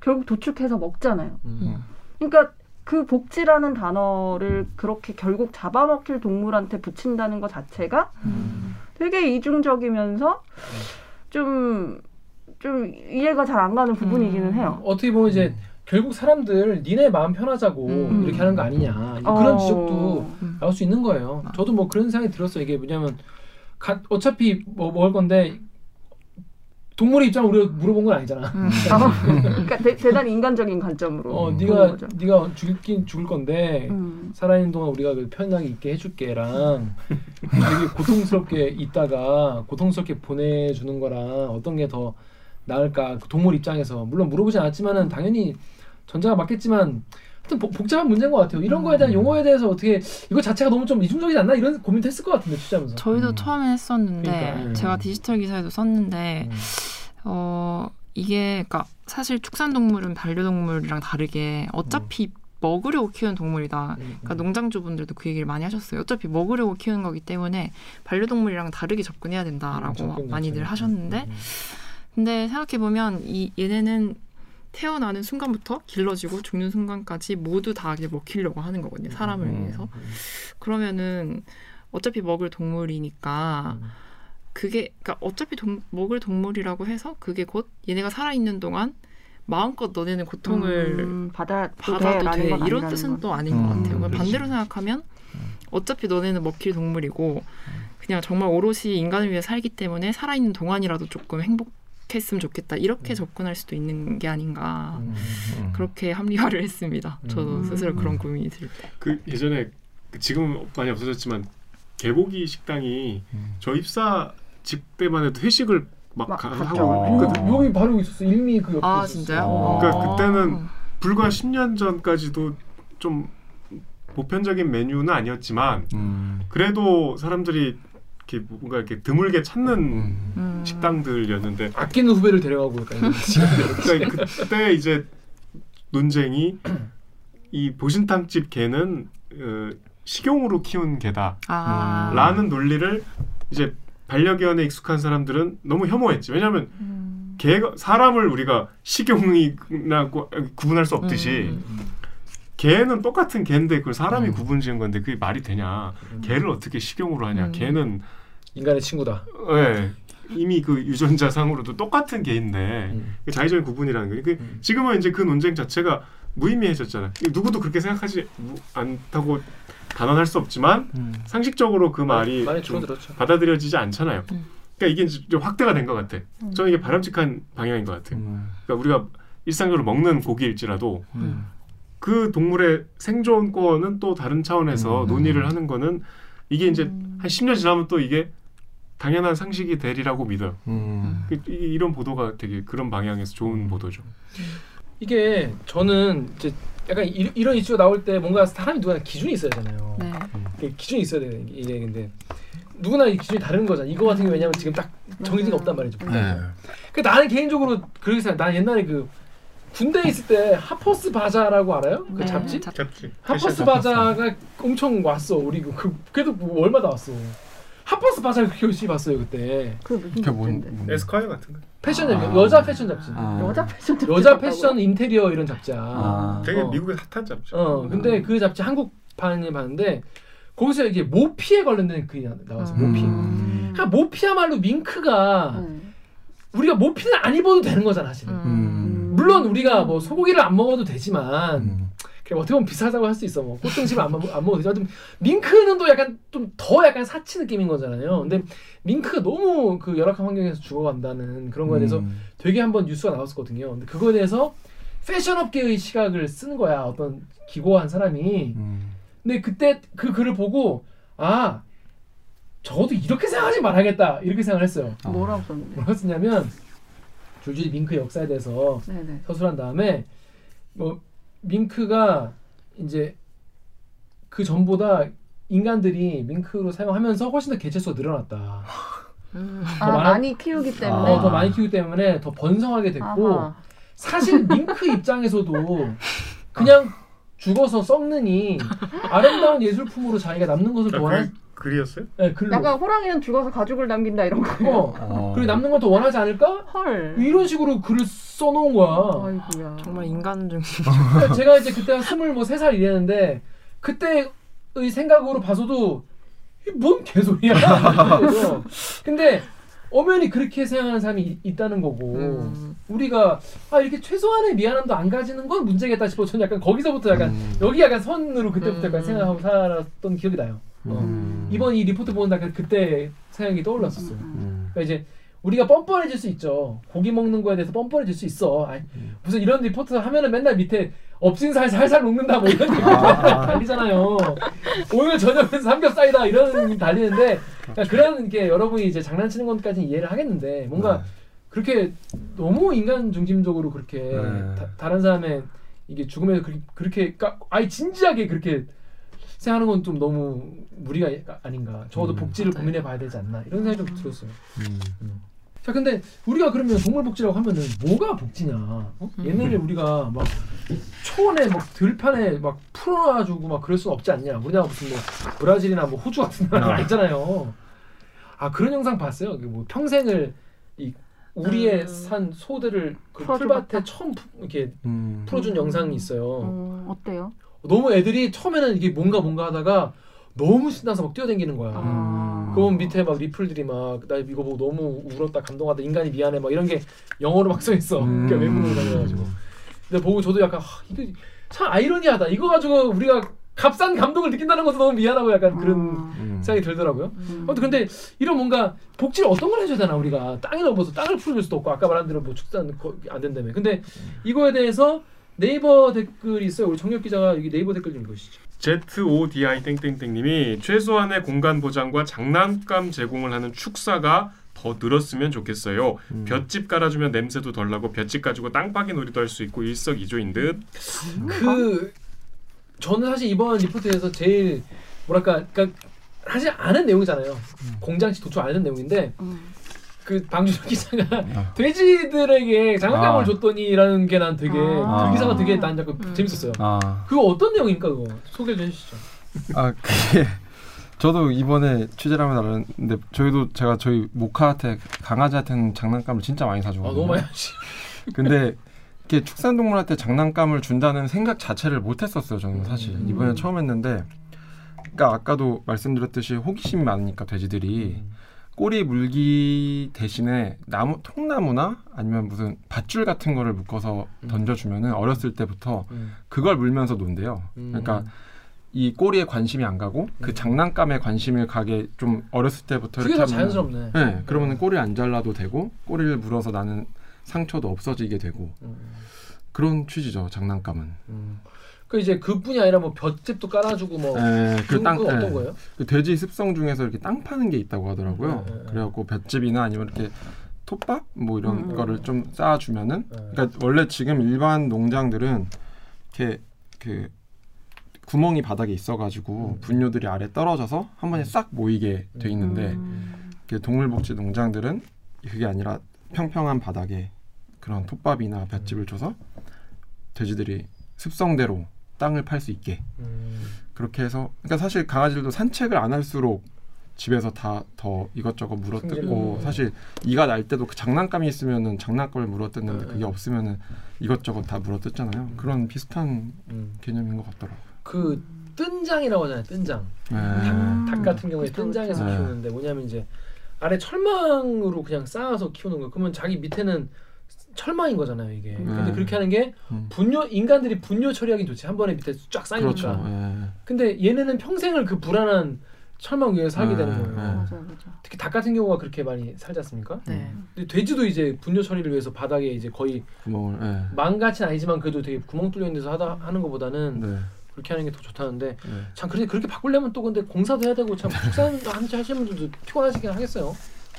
결국 도축해서 먹잖아요. 음. 그러니까 그 복지라는 단어를 그렇게 결국 잡아먹힐 동물한테 붙인다는 것 자체가 음. 되게 이중적이면서 좀, 좀 이해가 잘 안 가는 부분이기는 음. 해요. 어떻게 보면 이제 결국 사람들 니네 마음 편하자고 음. 이렇게 하는 거 아니냐 이제 그런 어. 지적도 나올 수 있는 거예요. 아. 저도 뭐 그런 생각이 들었어요. 이게 뭐냐면 가, 어차피 뭐 먹을 건데 동물의 입장 우리가 물어본 건 아니잖아. 음. (laughs) 그러니까 대, 대단히 인간적인 관점으로 어, 음. 네가. 네가 죽긴 죽을 건데 음. 살아있는 동안 우리가 그 편하게 있게 해줄게랑 (laughs) 되게 고통스럽게 있다가 고통스럽게 보내주는 거랑 어떤 게 더 나을까 그 동물 입장에서 물론 물어보지 않았지만은 당연히 전자가 맞겠지만 복- 복잡한 문제인 것 같아요. 이런 거에 대한 음. 용어에 대해서 어떻게 이거 자체가 너무 좀 이중적이지 않나 이런 고민도 했을 것 같은데 취재하면서. 저희도 음. 처음에 했었는데 그러니까, 음. 제가 디지털 기사에도 썼는데 음. 어 이게 그러니까 사실 축산 동물은 반려동물이랑 다르게 어차피 먹으려고 키우는 동물이다. 음, 그러니까 농장주분들도 그 얘기를 많이 하셨어요. 어차피 먹으려고 키우는 거기 때문에 반려동물이랑 다르게 접근해야 된다라고 음, 접근 많이들. 하셨는데 음, 음. 근데 생각해 보면 이 얘네는 태어나는 순간부터 길러지고 죽는 순간까지 모두 다 이제 먹히려고 하는 거거든요. 사람을 음. 위해서. 그러면은 어차피 먹을 동물이니까 음. 그게 그러니까 어차피 동, 먹을 동물이라고 해서 그게 곧 얘네가 살아 있는 동안 마음껏 너네는 고통을 음, 받아도 받아도 돼건 이런 뜻은 건. 또 아닌 음, 것 같아요. 그렇지. 반대로 생각하면 어차피 너네는 먹힐 동물이고 그냥 정말 오롯이 인간을 위해 살기 때문에 살아있는 동안이라도 조금 행복 했으면 좋겠다 이렇게 음. 접근할 수도 있는 게 아닌가 음. 음. 그렇게 합리화를 했습니다. 저도 음. 스스로 그런 고민이 들 때. 그 예전에 그 지금 많이 없어졌지만 개고기 식당이 음. 저 입사 직 때만 해도 회식을 막 막. 하고 어. 있거든. 여기 바로 있었어. 일미 그 옆에 아. 진짜요? 어. 그러니까 어. 그때는 불과 10년 전까지도 좀 보편적인 메뉴는 아니었지만 음. 그래도 사람들이 이렇게 뭔가 이렇게 드물게 찾는 음. 음. 식당들이었는데 아끼는 후배를 데려가고 이런 (laughs) 그러니까 그때 이제 논쟁이 이 보신탕집 개는 어, 식용으로 키운 개다라는 아. 논리를 이제 반려견에 익숙한 사람들은 너무 혐오했지. 왜냐하면 음. 개가 사람을 우리가 식용이나 구- 구분할 수 없듯이 음. 개는 똑같은 개인데 그걸 사람이 음. 구분 지은 건데 그게 말이 되냐? 개를 어떻게 식용으로 하냐? 음. 개는 인간의 친구다. 예, 이미 그 유전자상으로도 똑같은 개인데 음. 그 자의적인 구분이라는 거. 그 음. 지금은 이제 그 논쟁 자체가 무의미해졌잖아. 누구도 그렇게 생각하지 무- 않다고 단언할 수 없지만 음. 상식적으로 그 말이 줄어들었죠. 받아들여지지 않잖아요. 음. 그러니까 이게 이제 좀 확대가 된 것 같아. 저는 이게 바람직한 방향인 것 같아. 음. 그러니까 우리가 일상적으로 먹는 고기일지라도 음. 그 동물의 생존권은 또 다른 차원에서 음. 논의를 하는 거는 이게 이제 음. 한 10년 지나면 또 이게 당연한 상식이 되리라고 믿어요. 음. 그- 이- 이런 보도가 되게 그런 방향에서 좋은 보도죠. 이게 저는 이제 약간 이, 이런 이슈가 나올 때 뭔가 사람이 누구나 기준이 있어야 되잖아요. 네. 그 기준이 있어야 되는 게 이게 근데 누구나 이 기준이 다른 거잖아. 이거 같은 경우 왜냐면 지금 딱 정해진 게 없단 말이죠. 네. 그 나는 개인적으로 그렇게 생각. 난 옛날에 그 군대에 있을 때 하퍼스 바자라고 알아요? 그 네, 잡지? 잡- 잡지. 하퍼스 바자가 엄청 왔어. 우리 그, 그 그래도 뭐 월마다 왔어. 하퍼스 바자를 그렇게 열심히 봤어요 그때. 그 그게 뭔? 뭔 에스콰이어 같은 거. 패션 아. 잡지, 여자 패션 잡지. 아. 여자 패션 잡지 여자? 패션 인테리어 이런 잡지야. 아. 되게 어. 미국의 핫한 잡지. 어, 근데 그 잡지 한국판이 봤는데 거기서 이게 모피에 관련된 글이 나- 나왔어. 모피. 음. 그러니까 모피야말로 밍크가 음. 우리가 모피는 안 입어도 되는 거잖아, 사실은. 음. 물론 우리가 뭐 소고기를 안 먹어도 되지만 음. 그래 어떻게 보면 비싸다고 할 수 있어. 뭐 꽃등심을 안, 먹- 안 먹어도 되지만 좀 밍크는 또 약간 좀 더 약간 사치 느낌인 거잖아요. 근데 밍크가 너무 그 열악한 환경에서 죽어간다는 그런 거에 대해서 음. 되게 한번 뉴스가 나왔었거든요. 근데 그거에 대해서 패션업계의 시각을 쓰는 거야. 어떤 기고한 사람이. 음. 근데 그때 그 글을 보고 아 적어도 이렇게 생각하지 말아야겠다 이렇게 생각을 했어요. 아. 뭐라고 썼는데? 뭐라고 쓰냐면 줄줄이 밍크 역사에 대해서 네네. 서술한 다음에 뭐 밍크가 이제 그 전보다 인간들이 밍크로 사용하면서 훨씬 더 개체수가 늘어났다. 음. 아 말하- 많이 키우기 때문에. 어, 더 많이 키우기 때문에 더 번성하게 됐고 아하. 사실 밍크 입장에서도 그냥 죽어서 썩느니 아름다운 예술품으로 자기가 남는 것을 아, 더 원할 글, 글이었어요? 네, 글로 약간 호랑이는 죽어서 가죽을 남긴다 이런 거예요. 어 어. (laughs) 그리고 남는 걸더 원하지 않을까 헐. 이런 식으로 글을 써놓은 거야. 아이고야. 정말 인간 중 (laughs) (laughs) 그러니까 제가 이제 그때 스물 뭐세 살 이랬는데 그때의 생각으로 봐서도 이뭔 개소리야. 근데 엄연히 그렇게 생각하는 사람이 이- 있다는 거고 음. 우리가 아 이렇게 최소한의 미안함도 안 가지는 건 문제겠다 싶어 저는 약간 거기서부터 약간 음. 여기 약간 선으로 그때부터 약간 음. 생각하고 살았던 기억이 나요. 어. 음. 이번 이 리포트 보는 날 그때 생각이 떠올랐었어요. 음. 그러니까 이제 우리가 뻔뻔해질 수 있죠. 고기 먹는 거에 대해서 뻔뻔해질 수 있어. 아니, 음. 무슨 이런 리포트 하면은 맨날 밑에 입에서 살 살살 녹는다 뭐 이런 아. (laughs) 달리잖아요. 오늘 저녁은 삼겹살이다 이런 게 달리는데 그러니까 그런 게 여러분이 이제 장난치는 것까지는 이해를 하겠는데 뭔가 네. 그렇게 너무 인간 중심적으로 그렇게 네. 다, 다른 사람의 이게 죽음에서 그 렇게, 그렇게 까- 아예 진지하게 그렇게 생각하는 건 좀 너무 무리가 아닌가. 적어도 음. 복지를 맞아요. 고민해 봐야 되지 않나 이런 생각이 좀 들었어요. 음. 자 근데 우리가 그러면 동물 복지라고 하면은 뭐가 복지냐? 어? 음. 얘네를 우리가 막 초원에 막 들판에 막 풀어놔주고 막 그럴 수 없지 않냐? 우리나라 무슨 뭐 브라질이나 뭐 호주 같은 나라 아. 아니잖아요. 아 그런 영상 봤어요. 그뭐 평생을 이 우리에 음. 산 소들을 그 풀밭에? 처음 푸- 이렇게 음. 풀어준 영상이 있어요. 어, 어때요? 너무 애들이 처음에는 이게 뭔가 뭔가 하다가 너무 신나서 막 뛰어다니는 거야. 아. 그럼 밑에 막 리플들이 막 나 이거 보고 너무 울었다 감동하다 인간이 미안해 막 이런 게 영어로 막 써있어 음. 그러니까 외국어로 해가지고 근데 보고 저도 약간 하, 이거 참 아이러니하다 이거 가지고 우리가 값싼 감동을 느낀다는 것도 너무 미안하고 약간 그런 아. 음. 생각이 들더라고요 음. 아무튼 근데 이런 뭔가 복지를 어떤 걸 해줘야 되나 우리가 땅에 넣어서 땅을 풀어줄 수도 없고 아까 말한 대로 뭐 축산 거- 안 된다며 근데 이거에 대해서 네이버 댓글이 있어요 우리 정혁 기자가 여기 네이버 댓글 좀 읽으시죠 ZODI 땡땡땡님이 최소한의 공간 보장과 장난감 제공을 하는 축사가 더 늘었으면 좋겠어요. 음. 볏짚 깔아주면 냄새도 덜 나고 볏짚 가지고 땅파기 놀이도 할 수 있고 일석이조인 듯. 그 저는 사실 이번 리포트에서 제일 뭐랄까 그러니까 하지 않은 내용이잖아요. 음. 공장식 도출 안 하는 내용인데 음. 그 방준호 기자가 아. 돼지들에게 장난감을 아. 줬더니라는 게 난 되게 아. 그 기사가 되게 난 약간 음. 재밌었어요. 아, 그거 어떤 내용입니까 그거 소개 좀 해주시죠. 아 그게 (laughs) 저도 이번에 취재를 하면 알았는데 저희도 제가 저희 모카한테 강아지한테는 장난감을 진짜 많이 아 사주거든요. 너무 많이 하시. (laughs) 근데 이렇게 축산동물한테 장난감을 준다는 생각 자체를 못했었어요. 저는 사실 음. 이번에 처음 했는데, 그러니까 아까도 말씀드렸듯이 호기심이 많으니까 돼지들이 음. 꼬리 물기 대신에 나무 통나무나 아니면 무슨 밧줄 같은 거를 묶어서 음. 던져주면은 어렸을 때부터 음. 그걸 물면서 논대요. 음. 그러니까 이 꼬리에 관심이 안 가고 그 음. 장난감에 관심을 가게 좀 어렸을 때부터 그게 이렇게 더 하면은 자연스럽네. 네, 그러면은 꼬리 안 잘라도 되고 꼬리를 물어서 나는 상처도 없어지게 되고 음. 그런 취지죠 장난감은. 음. 그 이제 그뿐이 아니라 뭐 볏짚도 깔아주고 뭐 네, 그 땅- 그 어떤 네. 거예요? 그 돼지 습성 중에서 이렇게 땅 파는 게 있다고 하더라고요. 네, 네, 네. 그래갖고 볏집이나 아니면 이렇게 톱밥 뭐 이런 음, 음. 거를 좀 쌓아주면은 네. 그러니까 원래 지금 일반 농장들은 이렇게 그 구멍이 바닥에 있어가지고 음. 분뇨들이 아래 떨어져서 한 번에 싹 모이게 돼 있는데 음. 그 동물복지 농장들은 그게 아니라 평평한 바닥에 그런 톱밥이나 볏집을 줘서 돼지들이 습성대로 땅을 팔 수 있게 음. 그렇게 해서 그러니까 사실 강아지들도 산책을 안 할수록 집에서 다 더 이것저것 물어뜯고 음. 사실 이가 날 때도 그 장난감이 있으면은 장난감을 물어뜯는데 음. 그게 없으면은 이것저것 다 물어뜯잖아요. 그런 비슷한 음. 개념인 것 같더라고요. 그 뜬장이라고 하잖아요. 뜬장. 네. 음. 닭 같은 경우에 뜬장에서 그쵸. 키우는데 뭐냐면 이제 아래 철망으로 그냥 쌓아서 키우는 거. 그러면 자기 밑에는 철망인 거잖아요, 이게. 근데 네. 그렇게 하는 게 음. 분뇨 인간들이 분뇨 처리하기 좋지. 한 번에 밑에 쫙 쌓이니까. 그렇죠. 예. 근데 얘네는 평생을 그 불안한 철망 위에 살게 네, 되는 거예요. 네. 맞아 맞아. 특히 닭 같은 경우가 그렇게 많이 살지 않습니까? 네. 근데 돼지도 이제 분뇨 처리를 위해서 바닥에 이제 거의 구멍을. 예. 망같이는 아니지만 그래도 되게 구멍 뚫려 있는 데서 하다 하는 것보다는 네. 그렇게 하는 게 더 좋다는데 네. 참 그렇게 그렇게 바꾸려면 또 근데 공사도 해야 되고 참 (laughs) 축산 한지 하시는 분들도 피곤하시긴 하겠어요.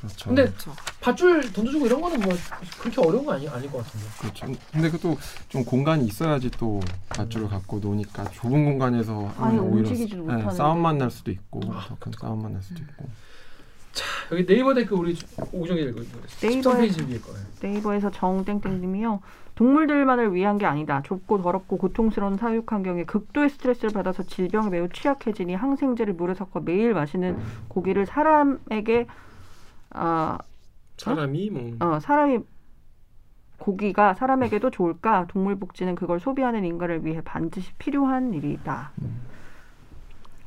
그렇죠. 근데 그렇죠. 밧줄 던져주고 이런 거는 뭐 그렇게 어려운 거 아니 아닐 것 같은데. 그렇죠. 근데 그것도 좀 공간이 있어야지 또 밧줄을 갖고 노니까 좁은 공간에서 하면 오히려 못하는데. 싸움만 날 수도 있고 아, 더큰 싸움만 날 수도 있고. 여기 네이버 댓글 우리 오정이 읽고 네이버에- 10페이지 위에 거예요. 네이버에서 정땡땡님이요. 동물들만을 위한 게 아니다. 좁고 더럽고 고통스러운 사육 환경에 극도의 스트레스를 받아서 질병에 매우 취약해지니 항생제를 물에 섞어 매일 마시는 고기를 사람에게 아 사람이 뭐 어, 사람이 고기가 사람에게도 좋을까? 동물 복지는 그걸 소비하는 인간을 위해 반드시 필요한 일이다.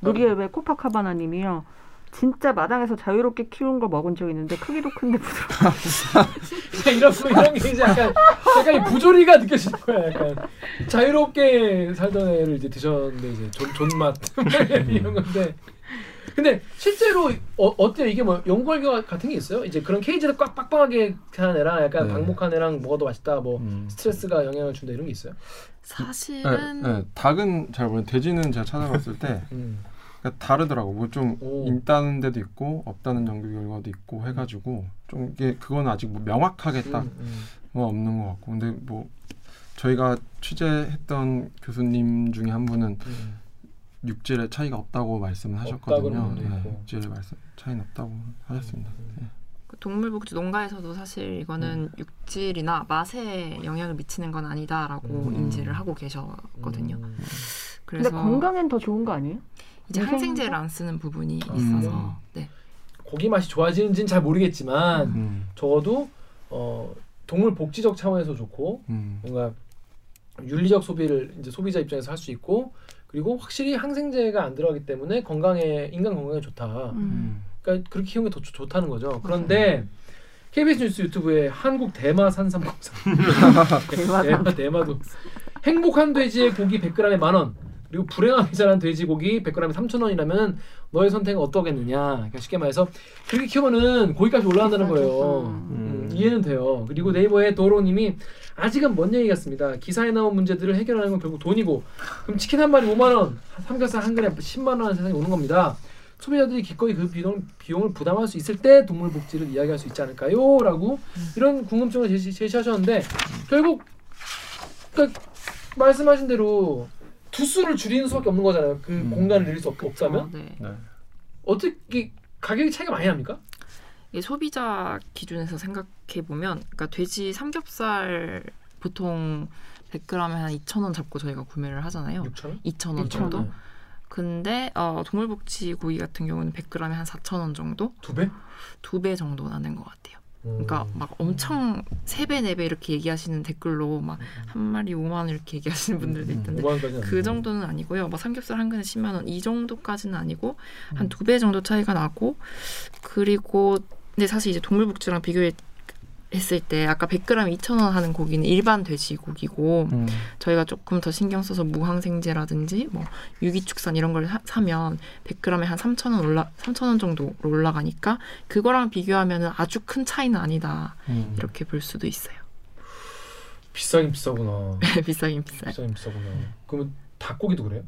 누리엘의 코파카바나 님이요. 진짜 마당에서 자유롭게 키운 거 먹은 적 있는데 크기도 큰데 부드러워. (laughs) 이런 거 이런 게 이제 약간 약간 이 부조리가 느껴지는 거야. 약간 자유롭게 살던 애를 이제 드셨는데 이제 존 존맛 (laughs) 이런 건데. 근데 실제로 어, 어때요? 이게 뭐 연구 결과 같은 게 있어요? 이제 그런 케이지를 꽉 빡빡하게 한 애랑 약간 네. 방목한 애랑 뭐가 더 맛있다, 뭐 음. 스트레스가 영향을 준다 이런 게 있어요? 사실은 네, 네. 닭은 잘 모르는 돼지는 제가 찾아봤을 때 (laughs) 음. 그러니까 다르더라고. 뭐좀 오. 있다는 데도 있고 없다는 연구 결과도 있고 해가지고 좀 이게 그건 아직 뭐 명확하게 딱 음, 음. 뭐 없는 것 같고 근데 뭐 저희가 취재했던 교수님 중에 한 분은 음. 육질의 차이가 없다고 말씀을 하셨거든요. 분도 네, 있고. 육질의 말씀 차이는 없다고 하셨습니다. 네. 그 동물복지 농가에서도 사실 이거는 육질이나 맛에 영향을 미치는 건 아니다라고 음. 인지를 하고 계셨거든요. 음. 근데 그래서 건강엔 더 좋은 거 아니에요? 이제? 항생제를 안 쓰는 부분이 음. 있어서 네. 고기 맛이 좋아지는지는 잘 모르겠지만 음, 적어도 어, 동물 복지적 차원에서 좋고 음, 뭔가 윤리적 소비를 이제 소비자 입장에서 할 수 있고 그리고 확실히 항생제가 안 들어가기 때문에 건강에 인간 건강에 좋다. 음. 그러니까 그렇게 키우는 게더 좋다는 거죠. 그런데 KBS 뉴스 유튜브에 한국 대마 산삼공사 (laughs) 대마 대마도 행복한 돼지의 고기 100g에 만 원. 그리고 불행하게 자란 돼지고기 100g에 3,000원이라면 너의 선택은 어떠겠느냐. 그러니까 쉽게 말해서 그렇게 키우면은 고기값이 올라간다는 거예요. 음, 이해는 돼요. 그리고 네이버의 도로님이 아직은 먼 얘기 같습니다. 기사에 나온 문제들을 해결하는 건 결국 돈이고 그럼 치킨 한 마리 5만 원, 삼겹살 한 그램 10만 원 세상에 오는 겁니다. 소비자들이 기꺼이 그 비용, 비용을 부담할 수 있을 때 동물 복지를 이야기할 수 있지 않을까요? 라고 이런 궁금증을 제시, 제시하셨는데 결국 그러니까 말씀하신 대로 두수를 줄이는 수밖에 없는 거잖아요. 그 음. 공간을 늘릴 수 없, 그쵸, 없다면 네. 네. 어떻게 가격이 차이가 많이 납니까? 이 소비자 기준에서 생각해 보면, 그러니까 돼지 삼겹살 보통 100g에 한 2,000원 잡고 저희가 구매를 하잖아요. 6천 원? 2,000원 정도. 근데 어, 동물복지 고기 같은 경우는 100g에 한 4,000원 정도, 두 배? 두 배 정도 나는 것 같아요. 음. 그러니까 막 엄청 세 배 네 배 이렇게 얘기하시는 댓글로 막 한 마리 5만 원 이렇게 얘기하시는 분들도 음, 있던데 5만 원까지는 그. 정도는 아니고요. 막 삼겹살 한 근에 10만 원 이 정도까지는 아니고 음. 한두 배 정도 차이가 나고 그리고 근데 사실 이제 동물복지랑 비교 했을 때 아까 100g 2,000원 하는 고기는 일반 돼지고기고 음. 저희가 조금 더 신경 써서 무항생제라든지 뭐 유기축산 이런 걸 사, 사면 100g에 한 3,000원 올라 3,000원 정도로 올라가니까 그거랑 비교하면은 아주 큰 차이는 아니다. 음. 이렇게 볼 수도 있어요. 비싸긴 비싸구나. (laughs) 비싸긴 비싸요. 비싸긴 비싸구나. 그러면 닭고기도 그래요?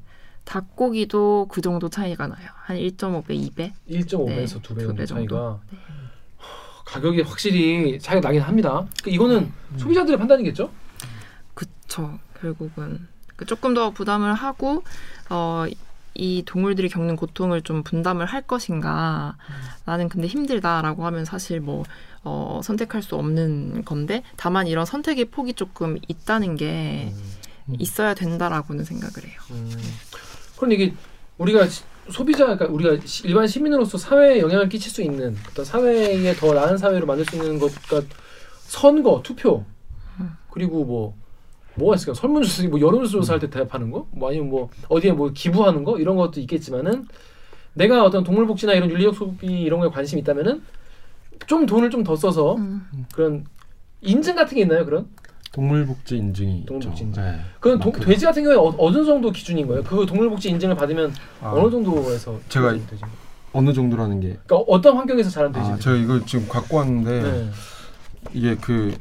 닭고기도 그 정도 차이가 나요. 한 1.5배, 2배. 1.5배에서 네, 두배 두배 정도 정도. 차이가 하, 가격이 확실히 차이가 나긴 합니다. 그 이거는 음. 소비자들의 판단이겠죠? 그쵸. 결국은 그 조금 더 부담을 하고 어, 이 동물들이 겪는 고통을 좀 분담을 할 것인가. 나는 근데 힘들다라고 하면 사실 뭐 어, 선택할 수 없는 건데 다만 이런 선택의 폭이 조금 있다는 게 음. 있어야 된다라고는 생각을 해요. 음. 그럼 이게 우리가 시- 소비자, 그러니까 우리가 시- 일반 시민으로서 사회에 영향을 끼칠 수 있는 어떤 사회에 더 나은 사회로 만들 수 있는 것, 그러니까 선거, 투표, 음. 그리고 뭐 뭐가 있을까? 설문조사, 뭐 여론조사 할 때 대답하는 거, 뭐 아니면 뭐 어디에 뭐 기부하는 거 이런 것도 있겠지만은 내가 어떤 동물복지나 이런 윤리적 소비 이런 거에 관심 이 있다면은 좀 돈을 좀 더 써서 음. 그런 인증 같은 게 있나요? 그런? 동물복지 인증이 동물복지 있죠. 인증. 네. 도, 마크가. 돼지 같은 경우에 어, 어느 정도 기준인 거예요? 그 동물복지 인증을 받으면 아, 어느 정도에서 제가 되지? 그러니까 어느 정도라는 게 어떤 환경에서 자란 돼지? 아, 제가 이걸 지금 갖고 왔는데 네. 이게 그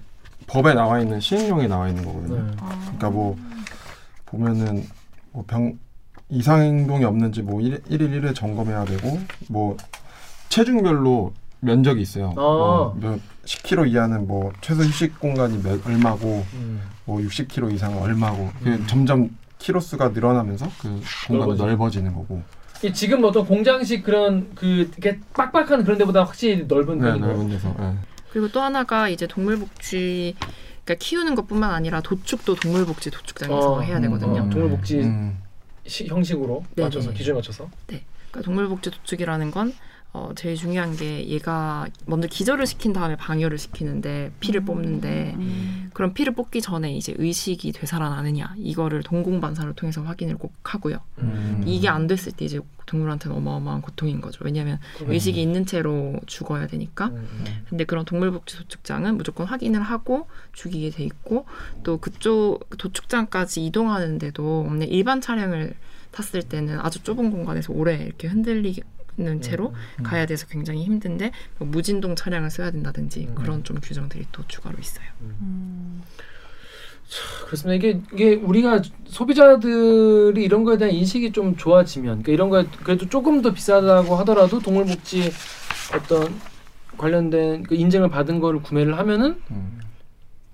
법에 나와 있는 시행령에 나와 있는 거거든요. 네. 그러니까 뭐 보면은 뭐 병 이상 행동이 없는지 뭐 1, 일 1회 점검해야 되고 뭐 체중별로 면적이 있어요. 아. 뭐몇 10kg 이하는 뭐 최소 휴식 공간이 몇, 얼마고 음. 뭐 60kg 이상은 얼마고 그 음. 점점 키로 수가 늘어나면서 그 공간이 넓어지고. 넓어지 는 거고. 이 지금 어떤 공장식 그런 그 이렇게 빡빡한 그런 데보다 확실히 넓은 네. 넓은 데서. 네. 그리고 또 하나가 이제 동물복지 그러니까 키우는 것뿐만 아니라 도축도 동물복지 도축장에서 어, 해야 되거든요. 어, 동물복지 음. 시, 형식으로 네네. 맞춰서 기준에 맞춰서. 그러니까 동물복지 도축이라는 건 어, 제일 중요한 게 얘가 먼저 기절을 시킨 다음에 방열을 시키는데 피를 뽑는데 음. 그럼 피를 뽑기 전에 이제 의식이 되살아나느냐 이거를 동공반사를 통해서 확인을 꼭 하고요. 음. 이게 안 됐을 때 이제 동물한테는 어마어마한 고통인 거죠. 왜냐하면 의식이 있는 채로 죽어야 되니까. 음, 음. 근데 그런 동물복지 도축장은 무조건 확인을 하고 죽이게 돼 있고 또 그쪽 도축장까지 이동하는데도 일반 차량을 탔을 때는 아주 좁은 공간에서 오래 이렇게 흔들리 는 채로 음. 가야 돼서 굉장히 힘든데 뭐 무진동 차량을 써야 된다든지 음. 그런 좀 규정들이 또 추가로 있어요. 음. 그렇습니다. 이게 이게 우리가 소비자들이 이런 거에 대한 인식이 좀 좋아지면, 그러니까 이런 거에 그래도 조금 더 비싸다고 하더라도 동물복지 어떤 관련된 그 인증을 받은 거를 구매를 하면은 음.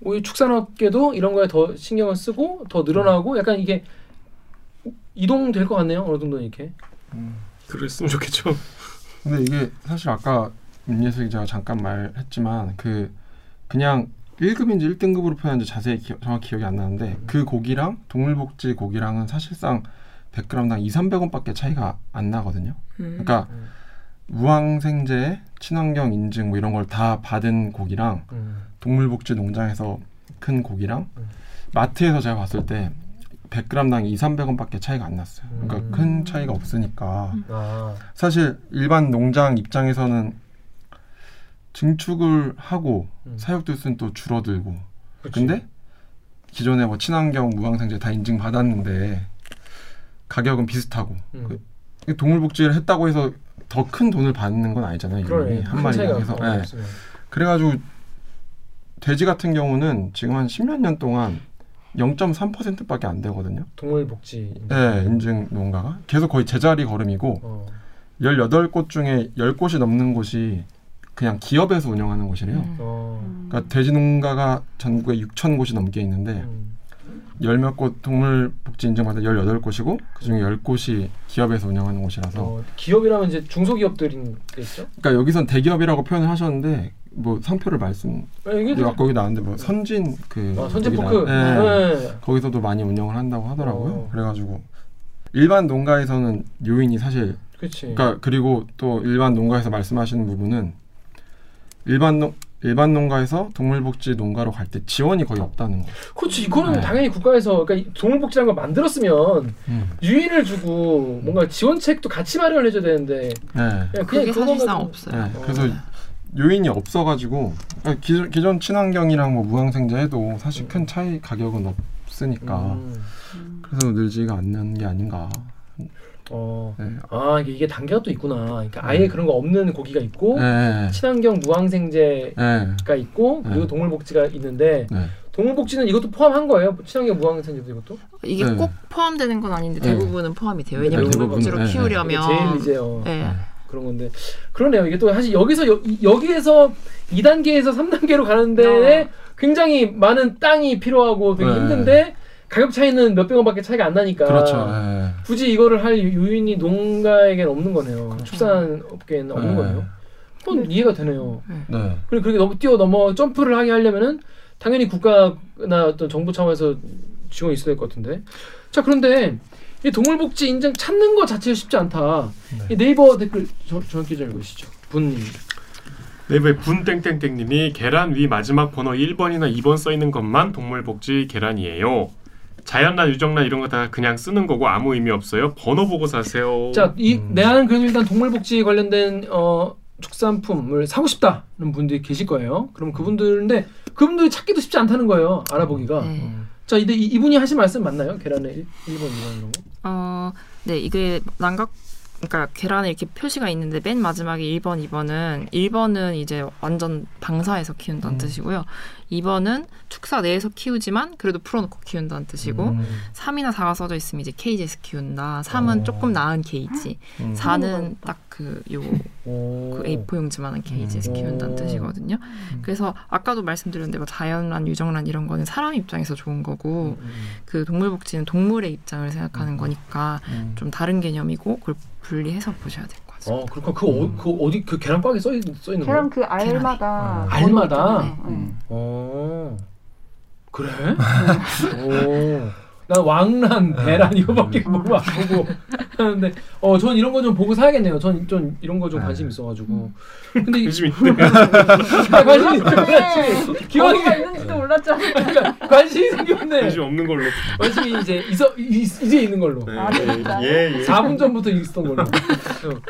오히려 축산업계도 이런 거에 더 신경을 쓰고 더 늘어나고 약간 이게 이동될 것 같네요. 어느 정도 이렇게. 음. 그랬으면 좋겠죠. 근데 이게 사실 아까 윤예수 기자가 잠깐 말했지만 그 그냥 1급인지 1등급으로 표현한지 자세히 기, 정확히 기억이 안 나는데 그 고기랑 동물복지 고기랑은 사실상 100g당 2, 300원밖에 차이가 안 나거든요. 음. 그러니까 음. 무항생제, 친환경 인증 뭐 이런 걸 다 받은 고기랑 음. 동물복지 농장에서 큰 고기랑 음. 마트에서 제가 봤을 때 100g당 2, 300원밖에 차이가 안 났어요. 그러니까 음. 큰 차이가 없으니까 음. 아. 사실 일반 농장 입장에서는 증축을 하고 음. 사육도수는 또 줄어들고 그치. 근데 기존에 뭐 친환경 무항생제 다 인증 받았는데 가격은 비슷하고 음. 그- 이 동물복지를 했다고 해서 더 큰 돈을 받는 건 아니잖아요. 이분이 한큰 마리당 해서. 없으면. 그래가지고 돼지 같은 경우는 지금 한 십몇 년 동안 0.3%밖에 안 되거든요. 동물복지. 네, 인증 농가가 계속 거의 제자리 걸음이고 어. 18곳 중에 10곳이 넘는 곳이 그냥 기업에서 운영하는 곳이래요. 음. 어. 그러니까 돼지 농가가 전국에 6천 곳이 넘게 있는데 음. 열몇 곳 동물 복지 인증받은 18곳이고 그중에 10곳이 기업에서 운영하는 곳이라서 어, 기업이라면 이제 중소기업들이겠죠? 그러니까 여기선 대기업이라고 표현을 하셨는데 뭐 상표를 말씀 네, 이게 거기 나왔는데 뭐 선진 그 아, 거기 포크. 나- 예. 네. 거기서도 많이 운영을 한다고 하더라고요. 어. 그래가지고 일반 농가에서는 요인이 사실 그렇지. 그러니까 그리고 또 일반 농가에서 말씀하시는 부분은 일반 농 일반 농가에서 동물복지 농가로 갈 때 지원이 거의 없다는 거. 그렇지. 이거는 네. 당연히 국가에서 그러니까 이 동물복지라는 걸 만들었으면 음. 유인을 주고 뭔가 지원책도 같이 마련을 해줘야 되는데 네. 그냥 그게 사실상 없어요. 네. 그래서 요인이 없어가지고 그러니까 기존, 기존 친환경이랑 뭐 무항생제 해도 사실 큰 차이 가격은 없으니까 음. 그래서 늘지가 않는 게 아닌가. 어. 네. 아 이게, 단계가 또 있구나. 그러니까 아예 그런 거 없는 고기가 있고 네. 친환경 무항생제가 네. 있고 그리고 네. 동물복지가 있는데 네. 동물복지는 이것도 포함한 거예요? 친환경 무항생제도 이것도? 이게 네. 꼭 포함되는 건 아닌데 네. 대부분은 포함이 돼요. 네, 왜냐면 동물복지로 네, 네. 키우려면 제일 이제 어, 네. 그런 건데 그러네요. 이게 또 사실 여기서 여, 여기에서 2단계에서 3단계로 가는데 굉장히 많은 땅이 필요하고 되게 네. 힘든데 가격 차이는 몇백 원밖에 차이가 안 나니까 그렇죠. 네. 굳이 이거를 할 요인이 농가에게는 없는 거네요. 축산 업계에는 없는 네. 거네요. 그건 이해가 되네요. 네. 그리고 그렇게 너무 뛰어 넘어 점프를 하게 하려면은 당연히 국가나 어떤 정부 차원에서 지원이 있어야 될 것 같은데. 자 그런데 이 동물복지 인증 찾는 것 자체가 쉽지 않다. 네. 이 네이버 댓글 저, 정확히 잘 읽으시죠. 분님. 네이버에 분땡땡땡님이 계란 위 마지막 번호 1번이나 2번 써 있는 것만 동물복지 계란이에요. 자연란 유정란 이런 거 다 그냥 쓰는 거고 아무 의미 없어요. 번호 보고 사세요. 자 이 음. 내한은 그래도 일단 동물복지 관련된 어 축산품을 사고 싶다는 분들이 계실 거예요. 그럼 그분들인데 그분들이 찾기도 쉽지 않다는 거예요. 알아보기가. 네. 자 이제 이- 이분이 하신 말씀 맞나요? 계란의 1, 1번, 2번 이런 거. 어, 네, 이게 난각 그러니까 계란에 이렇게 표시가 있는데 맨 마지막에 1번, 2번은 1번은 이제 완전 방사해서 키운다는 음. 뜻이고요. 2번은 축사 내에서 키우지만 그래도 풀어놓고 키운다는 뜻이고 음. 3이나 4가 써져 있으면 이제 케이지에서 키운다. 3은 어. 조금 나은 케이지. 음. 4는 딱 그요 오. 그 A4 용지만한 케이지에서 음. 키운다는 오. 뜻이거든요. 그래서 아까도 말씀드렸는데 뭐 자연란, 유정란 이런 거는 사람 입장에서 좋은 거고 음, 그 동물 복지는 동물의 입장을 생각하는 음. 거니까 음. 좀 다른 개념이고 그걸 분리해서 보셔야 될 것 같아요. 어, 그러니까 그, 어, 그 어디 그 계란 꽉에 써, 있, 써 있는 거야? 계란 그 알마다 계란에. 알마다? 네. 음. 어. 그래? 오. 난 왕란, 대란 이거밖에 보고 안 보고 하는데 어, 전 이런 거 좀 보고 사야겠네요. 전 좀 이런 거좀 네. 관심 있어가지고. 근데 이- (laughs) 관심. 아, 관심 있어. 몰랐지. 기왕이 있는지도 몰랐잖아. 그러니까 관심이 생겼네. 관심 없는 걸로. 관심이 이제 있어 이- 이제 있는 걸로. 네. 아, 진짜? 예, 예. 4분 전부터 있었던 걸로. 어.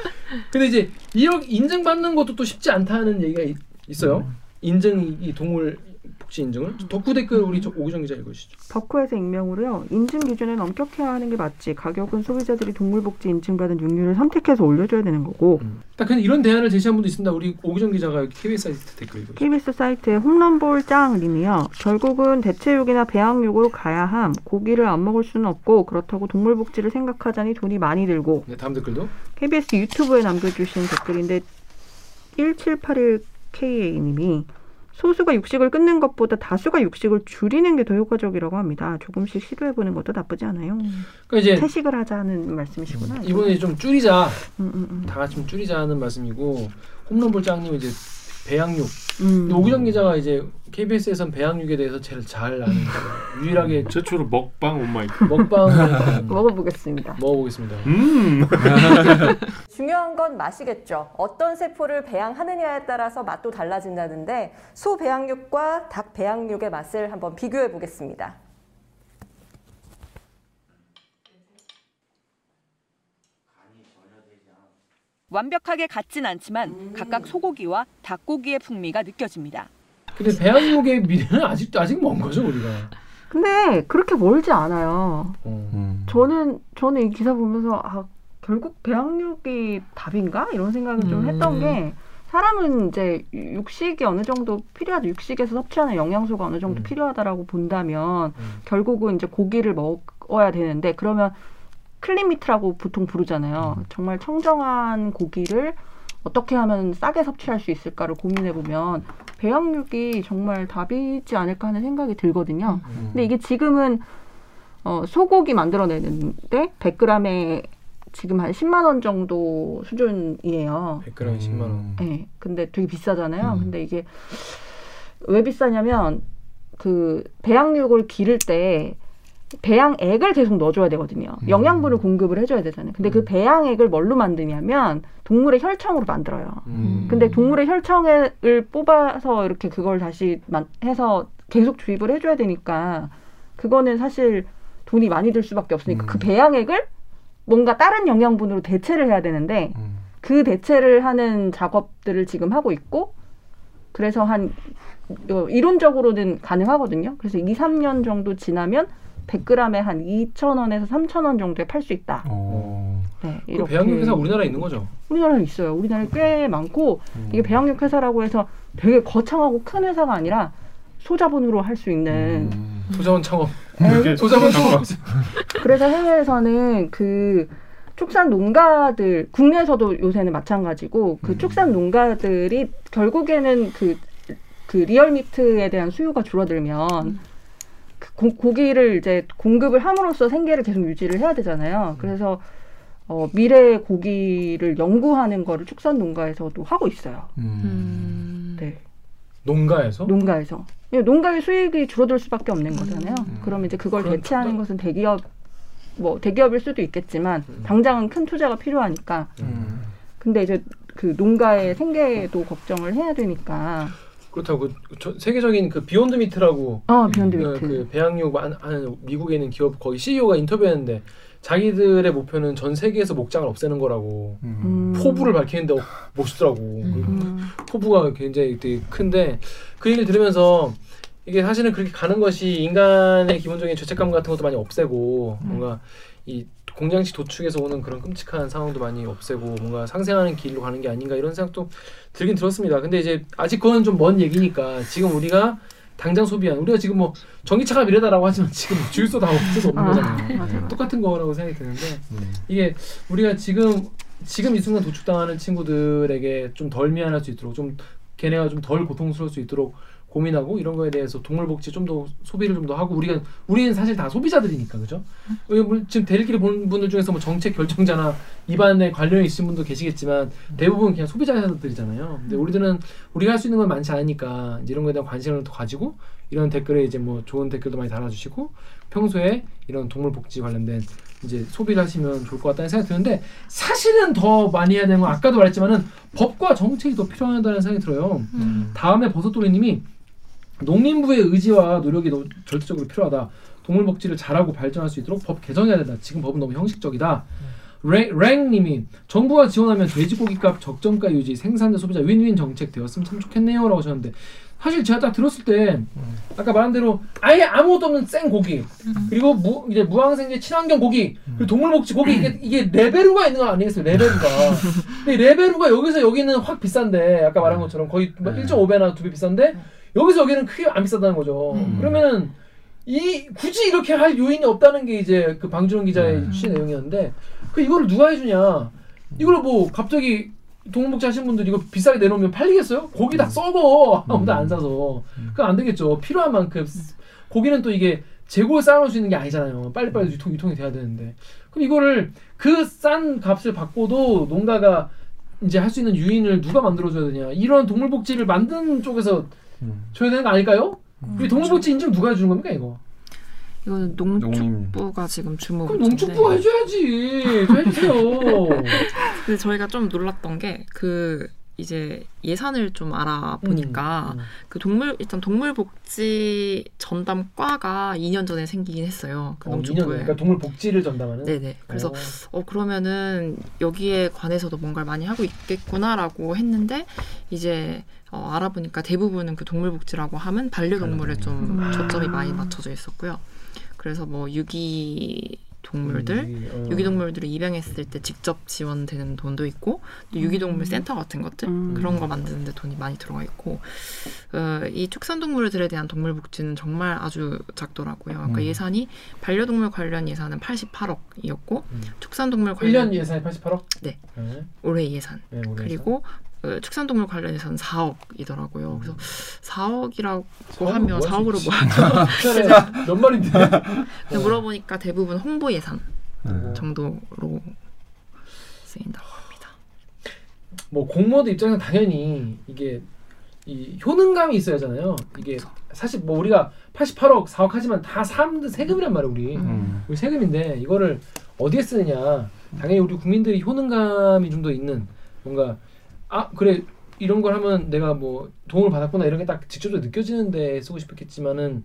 근데 이제 이렇게 인증 받는 것도 또 쉽지 않다는 얘기가 있, 있어요. 인증 이- 이 동물 복지 인증을 덕후 댓글 우리 저 오기정 기자 읽으시죠. 덕후에서 익명으로요. 인증 기준은 엄격해야 하는 게 맞지. 가격은 소비자들이 동물복지 인증받은 육류를 선택해서 올려줘야 되는 거고. 딱 근데 이런 대안을 제시한 분도 있습니다. 우리 오기정 기자가 KBS 사이트 댓글 읽으시죠. KBS 사이트에 홈런볼 짱님이요. 결국은 대체육이나 배양육으로 가야 함. 고기를 안 먹을 수는 없고 그렇다고 동물복지를 생각하자니 돈이 많이 들고. 네, 다음 댓글도. KBS 유튜브에 남겨주신 댓글인데 1781KA님이 소수가 육식을 끊는 것보다 다수가 육식을 줄이는 게 더 효과적이라고 합니다. 조금씩 시도해 보는 것도 나쁘지 않아요. 그러니까 이제 채식을 하자는 말씀이시구나. 이번에 좀 줄이자, 음, 음, 음. 다 같이 좀 줄이자는 말씀이고 홈런볼 짱님 이제 배양육. 음. 오기정 기자가 이제 KBS에선 배양육에 대해서 제일 잘 아는. (laughs) 유일하게 최초로 먹방 온마이. 먹방을 (laughs) 먹어보겠습니다. 먹어보겠습니다. 음. (laughs) 중요한 건 맛이겠죠. 어떤 세포를 배양하느냐에 따라서 맛도 달라진다는데 소 배양육과 닭 배양육의 맛을 한번 비교해 보겠습니다. 완벽하게 같진 않지만 각각 소고기와 닭고기의 풍미가 느껴집니다. 근데 배양육의 미래는 아직도 아직 먼 거죠 우리가. 근데 그렇게 멀지 않아요. 어. 음. 저는 저는 이 기사 보면서 아 결국 배양육이 답인가 이런 생각을 좀 음. 했던 게 사람은 이제 육식이 어느 정도 필요하다 육식에서 섭취하는 영양소가 어느 정도 음. 필요하다라고 본다면 음. 결국은 이제 고기를 먹어야 되는데 그러면 clean meat라고 보통 부르잖아요. 음. 정말 청정한 고기를 어떻게 하면 싸게 섭취할 수 있을까를 고민해 보면 배양육이 정말 답이지 않을까 하는 생각이 들거든요. 음. 근데 이게 지금은 어, 소고기 만들어내는데 100g에 지금 한 10만 원 정도 수준이에요. 100g 10만 원. 네, 근데 되게 비싸잖아요. 음. 근데 이게 왜 비싸냐면 그 배양육을 기를 때 배양액을 계속 넣어줘야 되거든요. 음. 영양분을 공급을 해줘야 되잖아요. 근데 그 음. 배양액을 뭘로 만드냐면 동물의 혈청으로 만들어요. 음. 근데 동물의 혈청을 뽑아서 이렇게 그걸 다시 만- 해서 계속 주입을 해줘야 되니까 그거는 사실 돈이 많이 들 수밖에 없으니까 음. 그 배양액을 뭔가 다른 영양분으로 대체를 해야 되는데 음. 그 대체를 하는 작업들을 지금 하고 있고 그래서 한 어, 이론적으로는 가능하거든요. 그래서 2, 3년 정도 지나면 100g에 한 2,000원에서 3,000원 정도에 팔 수 있다. 어. 네, 그 배양육 회사 우리나라에 있는 거죠? 우리나라에 있어요. 우리나라에 꽤 많고 음. 이게 배양육 회사라고 해서 되게 거창하고 큰 회사가 아니라 소자본으로 할 수 있는 음. 소자원 창업. 소자원 잠깐. 창업. (laughs) 그래서 해외에서는 그 축산 농가들 국내에서도 요새는 마찬가지고 그 음. 축산 농가들이 결국에는 그, 그 리얼미트에 대한 수요가 줄어들면 그 고, 고기를 이제 공급을 함으로써 생계를 계속 유지를 해야 되잖아요. 그래서 어, 미래 고기를 연구하는 거를 축산 농가에서도 하고 있어요. 음. 음. 네. 농가에서? 농가에서. 예, 농가의 수익이 줄어들 수밖에 없는 거잖아요. 음. 그러면 이제 그걸 그럼 대체하는 또- 것은 대기업 뭐 대기업일 수도 있겠지만 음. 당장은 큰 투자가 필요하니까. 음. 근데 이제 그 농가의 생계도 걱정을 해야 되니까. 그렇다고 그 저- 세계적인 그 Beyond Meat라고 아 Beyond 그, Meat. 그 배양육 만- 하는 미국에 있는 기업 거기 CEO가 인터뷰했는데 자기들의 목표는 전 세계에서 목장을 없애는 거라고 음. 음. 포부를 밝히는데 어, 멋있더라고. 음. 포부가 굉장히 되게 큰데 그 얘기를 들으면서 이게 사실은 그렇게 가는 것이 인간의 기본적인 죄책감 같은 것도 많이 없애고 음. 뭔가 이 공장식 도축에서 오는 그런 끔찍한 상황도 많이 없애고 뭔가 상생하는 길로 가는 게 아닌가 이런 생각도 들긴 들었습니다. 근데 이제 아직 그건 좀 먼 얘기니까 지금 우리가 당장 소비한 우리가 지금 뭐 전기차가 미래다라고 하지만 지금 주유소 다 없을 수 없는 아, 거잖아요. 맞아요. 똑같은 거라고 생각이 드는데 음. 이게 우리가 지금 지금 이 순간 도축당하는 친구들에게 좀 덜 미안할 수 있도록 좀 걔네가 좀 덜 고통스러울 수 있도록 고민하고 이런 거에 대해서 동물 복지 좀 더 소비를 좀 더 하고 우리가 우리는 사실 다 소비자들이니까 그죠? 지금 대리기를 보는 분들 중에서 뭐 정책 결정자나 입안에 관련이 있으신 분도 계시겠지만 대부분 그냥 소비자들이잖아요. 근데 우리들은 우리가 할 수 있는 건 많지 않으니까 이런 거에 대한 관심을 더 가지고 이런 댓글에 이제 뭐 좋은 댓글도 많이 달아주시고 평소에 이런 동물 복지 관련된 이제 소비를 하시면 좋을 것 같다는 생각이 드는데 사실은 더 많이 해야 되는 건 아까도 말했지만은 법과 정책이 더 필요하다는 생각이 들어요. 음. 다음에 버섯돌이님이 농민부의 의지와 노력이 너무 절대적으로 필요하다. 동물 복지를 잘하고 발전할 수 있도록 법 개정해야 된다. 지금 법은 너무 형식적이다. 랭, 랭님이 정부가 지원하면 돼지고기값 적정가 유지, 생산자 소비자 윈윈 정책 되었으면 참 좋겠네요라고 하셨는데 사실 제가 딱 들었을 때 아까 말한 대로 아예 아무것도 없는 생 고기 그리고 무, 이제 무항생제 친환경 고기 그리고 동물복지 고기 이게 이게 레베루가 있는 거 아니겠어요 레베루가 근데 레베루가 여기서 여기는 확 비싼데 아까 말한 것처럼 거의 뭐 네. 1.5배나 두 배 비싼데 여기서 여기는 크게 안 비싸다는 거죠. 음. 그러면은 이 굳이 이렇게 할 요인이 없다는 게 이제 그 방준원 기자의 음. 취재 내용이었는데 그 이거를 누가 해주냐? 이걸 뭐 갑자기 동물복지 하시는 분들 이거 비싸게 내놓으면 팔리겠어요? 고기 다 썩어. (laughs) 아무도 안 사서. 그건 안 되겠죠. 필요한 만큼 고기는 또 이게 재고에 쌓아놓을 수 있는 게 아니잖아요. 빨리빨리 유통, 유통이 돼야 되는데. 그럼 이거를 그 싼 값을 받고도 농가가 이제 할 수 있는 유인을 누가 만들어줘야 되냐? 이런 동물복지를 만드는 쪽에서 음. 줘야 되는 거 아닐까요? 이 동물복지 인증 누가 해주는 겁니까 이거? 이거는. 농축부가 지금 주목. 그럼 농축부가 해줘야지 좀 해주세요 (laughs) 근데 저희가 좀 놀랐던 게 그 이제 예산을 좀 알아보니까 음, 음. 그 동물 일단 동물복지 전담과가 2년 전에 생기긴 했어요. 그 어, 2년 농축부에. 그러니까 동물복지를 전담하는 네네. 그래서 어. 어 그러면은 여기에 관해서도 뭔가를 많이 하고 있겠구나라고 했는데 이제 어, 알아보니까 대부분은 그 동물복지라고 하면 반려동물에 좀 음. 초점이 많이 맞춰져 있었고요. 그래서 뭐 유기 동물들 음, 어. 유기동물들을 입양했을 때 직접 지원되는 돈도 있고 또 유기동물 센터 같은 것들 음. 그런 거 만드는데 돈이 많이 들어가 있고 어, 이 축산동물들에 대한 동물복지는 정말 아주 작더라고요. 그러니까 음. 예산이 반려동물 관련 예산은 88억이었고 음. 축산동물 1년 관련 예산이 88억? 네. 네. 올해 예산 네, 올해 그리고 그 축산동물 관련해서는 4억이더라고요. 그래서 4억이라고 사억은 하면 뭐할수 4억으로 있지? 뭐 (laughs) 몇 마리인데? 근데 물어보니까 대부분 홍보 예산 네. 정도로 쓰인다고 합니다. 뭐 공무원들 입장에서 당연히 이게 이 효능감이 있어야 하잖아요. 이게 사실 뭐 우리가 88억, 4억 하지만 다 사람들 세금이란 말이야 우리. 음. 우리 세금인데 이거를 어디에 쓰느냐. 당연히 우리 국민들이 효능감이 좀 더 있는 뭔가 아 그래 이런 걸 하면 내가 뭐 도움을 받았구나 이런 게 딱 직접적으로 느껴지는데 쓰고 싶었겠지만은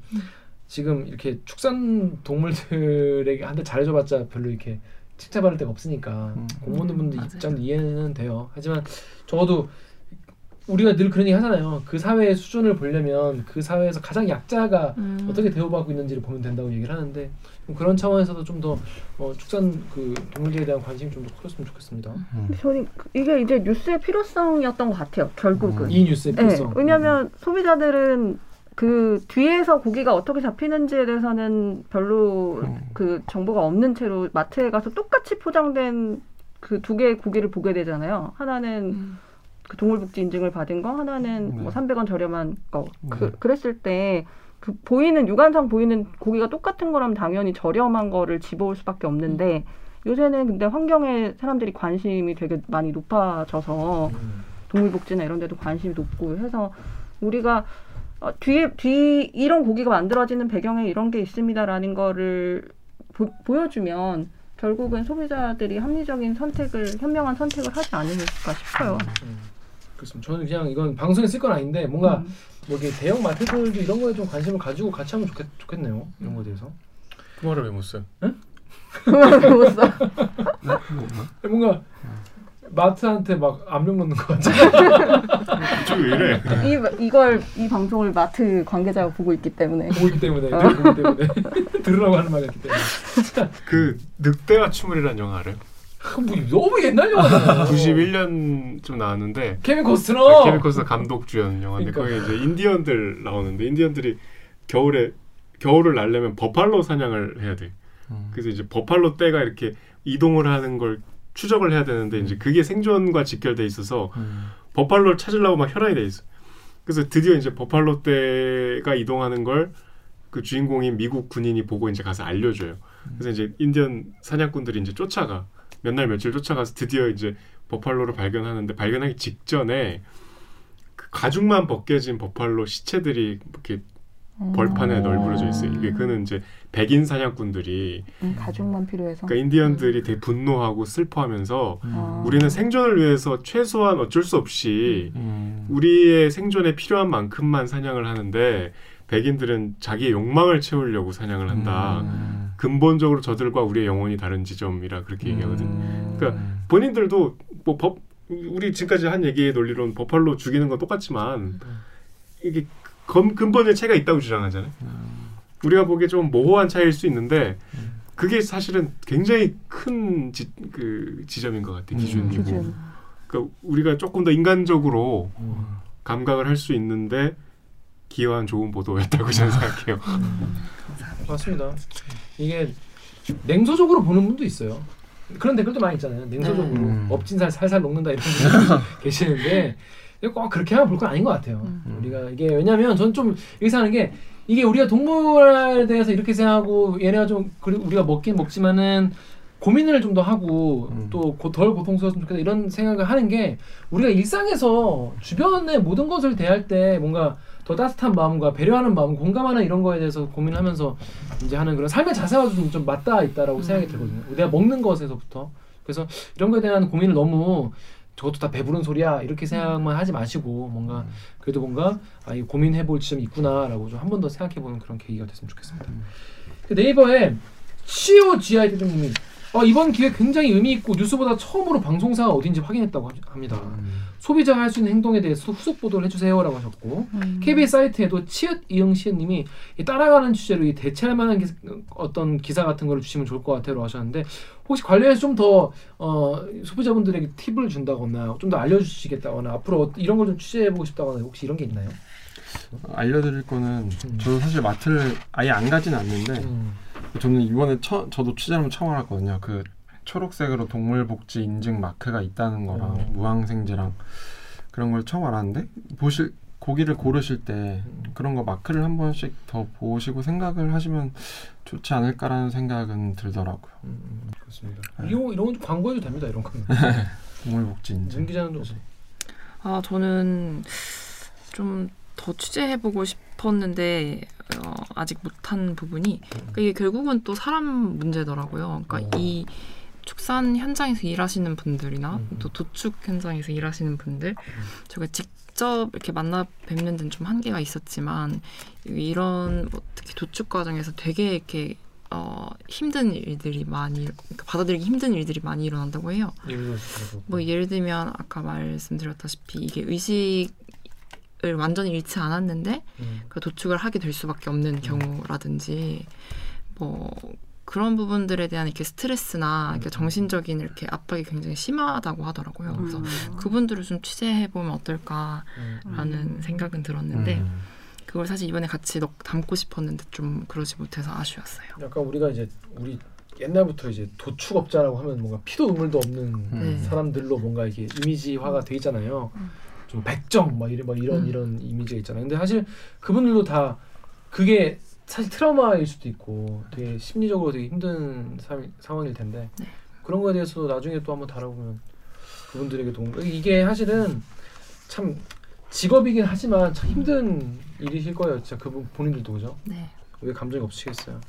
지금 이렇게 축산 동물들에게 한테 잘해줘봤자 별로 이렇게 칭찬받을 데가 없으니까 음. 공무원분들 맞아요. 입장 이해는 돼요. 하지만 적어도 우리가 늘 그런 얘기 하잖아요. 그 사회의 수준을 보려면 그 사회에서 가장 약자가 음. 어떻게 대우받고 있는지를 보면 된다고 얘기를 하는데 좀 그런 차원에서도 좀더 어, 축산 그 동물들에 대한 관심이 좀 더 커졌으면 좋겠습니다. 저는 그- 이게 이제 뉴스의 필요성이었던 것 같아요. 결국은. 이 뉴스의 네, 필요성. 왜냐하면 소비자들은 그 뒤에서 고기가 어떻게 잡히는지에 대해서는 별로 음. 그 정보가 없는 채로 마트에 가서 똑같이 포장된 그 두 개의 고기를 보게 되잖아요. 하나는 음. 그 동물복지 인증을 받은 거, 하나는 네. 뭐 300원 저렴한 거. 그, 네. 그랬을 때 그 보이는 육안상 보이는 고기가 똑같은 거라면 당연히 저렴한 거를 집어올 수밖에 없는데 요새는 근데 환경에 사람들이 관심이 되게 많이 높아져서 음. 동물복지나 이런 데도 관심이 높고 해서 우리가 어, 뒤에 뒤 이런 고기가 만들어지는 배경에 이런 게 있습니다라는 거를 보, 보여주면 결국은 소비자들이 합리적인 선택을 현명한 선택을 하지 않을까 싶어요. 음. 그렇습니다. 저는 그냥 이건 방송에 쓸 건 아닌데 뭔가 음. 뭐 이게 대형 마트들도 이런 거에 좀 관심을 가지고 같이 하면 좋겠, 좋겠네요. 이런 거에 대해서. 그 말을 왜 못 써요? 못 써. 네? 뭔가 마트한테 막 압력 넣는 거 같아. 갑자기 왜 이래? 이 이걸 이 방송을 마트 관계자가 보고 있기 때문에 보고 있기 때문에 늘 보기 때문에 (laughs) 들으라고 하는 말이기 때문에. 그 늑대와 춤을이라는 영화 알아요? 뭐 너무 옛날 영화잖아. 91년쯤 (laughs) 나왔는데 케빈 코스너. 케빈 코스너 감독 주연 영화인데 그러니까. 거기 이제 인디언들 나오는데 인디언들이 겨울에 겨울을 날려면 버팔로 사냥을 해야 돼. 음. 그래서 이제 버팔로 떼가 이렇게 이동을 하는 걸 추적을 해야 되는데 이제 그게 생존과 직결돼 있어서 음. 버팔로를 찾으려고 막 혈안이 돼 있어. 그래서 드디어 이제 버팔로 떼가 이동하는 걸 그 주인공인 미국 군인이 보고 이제 가서 알려줘요. 그래서 이제 인디언 사냥꾼들이 이제 쫓아가 몇 날 며칠 쫓아가서 드디어 이제 버팔로를 발견하는데 발견하기 직전에 그 가죽만 벗겨진 버팔로 시체들이 이렇게 벌판에 널브러져 있어요. 이게 그는 이제 백인 사냥꾼들이 음, 가죽만 필요해서 그러니까 인디언들이 되게 분노하고 슬퍼하면서 아. 우리는 생존을 위해서 최소한 어쩔 수 없이 음. 우리의 생존에 필요한 만큼만 사냥을 하는데 백인들은 자기의 욕망을 채우려고 사냥을 한다. 음. 근본적으로 저들과 우리의 영혼이 다른 지점이라 그렇게 얘기하거든. 음. 그러니까 본인들도 뭐 법 우리 지금까지 한 얘기의 논리로는 버팔로 죽이는 건 똑같지만 이게 검, 근본의 차이가 있다고 주장하잖아요. 우리가 보기에 좀 모호한 차이일 수 있는데 그게 사실은 굉장히 큰 지, 그 지점인 것 같아 기준이고. 기준. 그러니까 우리가 조금 더 인간적으로 음. 감각을 할 수 있는데 기여한 좋은 보도였다고 저는 생각해요. 맞습니다. 이게 냉소적으로 보는 분도 있어요. 그런 댓글도 많이 있잖아요. 냉소적으로 음. 업진살 살살 녹는다 이런 분들 (laughs) 계시는데 꼭 그렇게 하면 볼 건 아닌 것 같아요. 음. 우리가 이게 왜냐하면 저는 좀 의사하는 게 이게 우리가 동물에 대해서 이렇게 생각하고 얘네가 좀 그리- 우리가 먹긴 먹지만은 고민을 좀 더 하고 음. 또덜 고통스러웠으면 좋겠다 이런 생각을 하는 게 우리가 일상에서 주변의 모든 것을 대할 때 뭔가 더 따뜻한 마음과 배려하는 마음, 공감하는 이런 거에 대해서 고민하면서 이제 하는 그런 삶의 자세와 좀, 좀 맞닿아 있다라고 생각이 들거든요. 내가 먹는 것에서부터 그래서 이런 거에 대한 고민을 너무 저것도 다 배부른 소리야 이렇게 생각만 하지 마시고 뭔가 그래도 뭔가 아, 이 고민해볼 지점이 있구나라고 좀 한 번 더 생각해보는 그런 계기가 됐으면 좋겠습니다. 그 네이버에 COGI 대표님이 어, 이번 기회 굉장히 의미 있고 뉴스보다 처음으로 방송사가 어딘지 확인했다고 하- 합니다. 소비자가 할 수 있는 행동에 대해서 후속 보도를 해주세요라고 하셨고 KBS 사이트에도 치읓 이응 시은님이 이 따라가는 주제로 이 대체할 만한 기, 어떤 기사 같은 걸 주시면 좋을 것 같아요 하셨는데 혹시 관련해서 좀더 어, 소비자분들에게 팁을 준다거나 좀 더 알려주시겠다거나 앞으로 이런 걸 좀 취재해보고 싶다거나 혹시 이런 게 있나요? 알려드릴 거는 음. 저도 사실 마트를 아예 안 가진 않는데 음. 저는 이번에 처, 저도 취재를 처음 알았거든요. 그 초록색으로 동물복지 인증 마크가 있다는 거랑 음. 무항생제랑 그런 걸 처음 알았는데 보실 고기를 고르실 때 그런 거 마크를 한 번씩 더 보시고 생각을 하시면 좋지 않을까라는 생각은 들더라고요. 음, 그렇습니다. 네. 이거 이런 건 광고해도 됩니다. 이런 거는. (laughs) 동물복지 인증. 문 기자는 좀아 저는 좀 더 취재해보고 싶었는데 어, 아직 못한 부분이 그러니까 이게 결국은 또 사람 문제더라고요. 그러니까 오. 이 축산 현장에서 일하시는 분들이나 음. 또 도축 현장에서 일하시는 분들 제가 직접 이렇게 만나 뵙는 데는 좀 한계가 있었지만 이런 뭐 특히 도축 과정에서 되게 이렇게 어, 힘든 일들이 많이 그러니까 받아들이기 힘든 일들이 많이 일어난다고 해요. 예를 뭐 예를 들면 아까 말씀드렸다시피 이게 의식을 완전히 잃지 않았는데 음. 그 도축을 하게 될 수밖에 없는 경우라든지 뭐 그런 부분들에 대한 이렇게 스트레스나 이렇게 정신적인 이렇게 압박이 굉장히 심하다고 하더라고요. 그래서 음. 그분들을 좀 취재해 보면 어떨까라는 음. 생각은 들었는데 음. 그걸 사실 이번에 같이 넣, 담고 싶었는데 좀 그러지 못해서 아쉬웠어요. 약간 우리가 이제 우리 옛날부터 이제 도축업자라고 하면 뭔가 피도 눈물도 없는 네. 사람들로 뭔가 이게 이미지화가 돼 있잖아요. 음. 좀 백정 막 이런 막 이런 음. 이런 이미지가 있잖아요. 근데 사실 그분들도 다 그게 사실 트라우마일 수도 있고 되게 심리적으로 되게 힘든 삶, 상황일 텐데 네. 그런 거에 대해서도 나중에 또 한번 다뤄보면 그분들에게 도움 이게 사실은 참 직업이긴 하지만 참 힘든 일이실 거예요. 진짜 그분 본인들도 그죠? 네. 왜 감정이 없으시겠어요.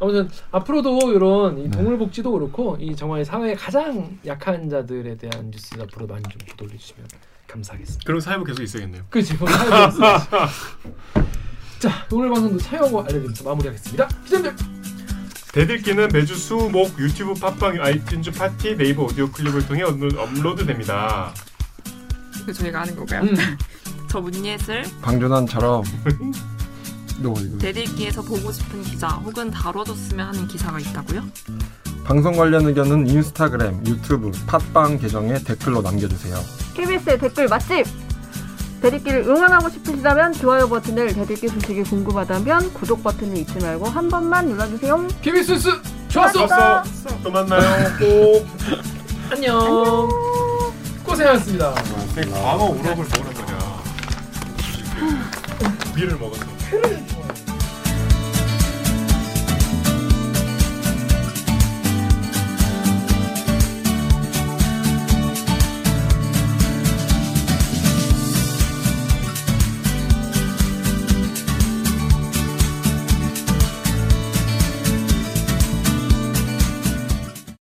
아무튼 앞으로도 이런 이 네. 동물복지도 그렇고 이 정말 사회의 가장 약한 자들에 대한 뉴스 앞으로 많이 좀 보도해 주시면 감사하겠습니다. 그럼 사회부 계속 있어야겠네요. 그렇지. 그럼 사회부였어. (laughs) 자 오늘 방송도 참여하고 알려드리면서 마무리하겠습니다. 기자님 댓읽기는 매주 수, 목, 유튜브, 팟빵, 아이튠즈, 팟티, 네이버 오디오 클립을 통해 업로- 업로드됩니다. 이거 저희가 아는 건가요? 음. (laughs) 저 문예슬 방준환처럼 (laughs) 대들기에서 보고 싶은 기자 혹은 다뤄줬으면 하는 기사가 있다고요? 방송 관련 의견은 인스타그램, 유튜브, 팟빵 계정에 댓글로 남겨주세요. KBS의 댓글 맛집! 대들기를 응원하고 싶으시다면 좋아요 버튼을 대들기 소식이 궁금하다면 구독 버튼을 잊지 말고 한 번만 눌러주세요. 뉴스 좋았어. 좋았어. 또 만나요. 꼭. 안녕. 고생하셨습니다. 광어 우럭을 먹으란 말이야. 고기를 먹었어.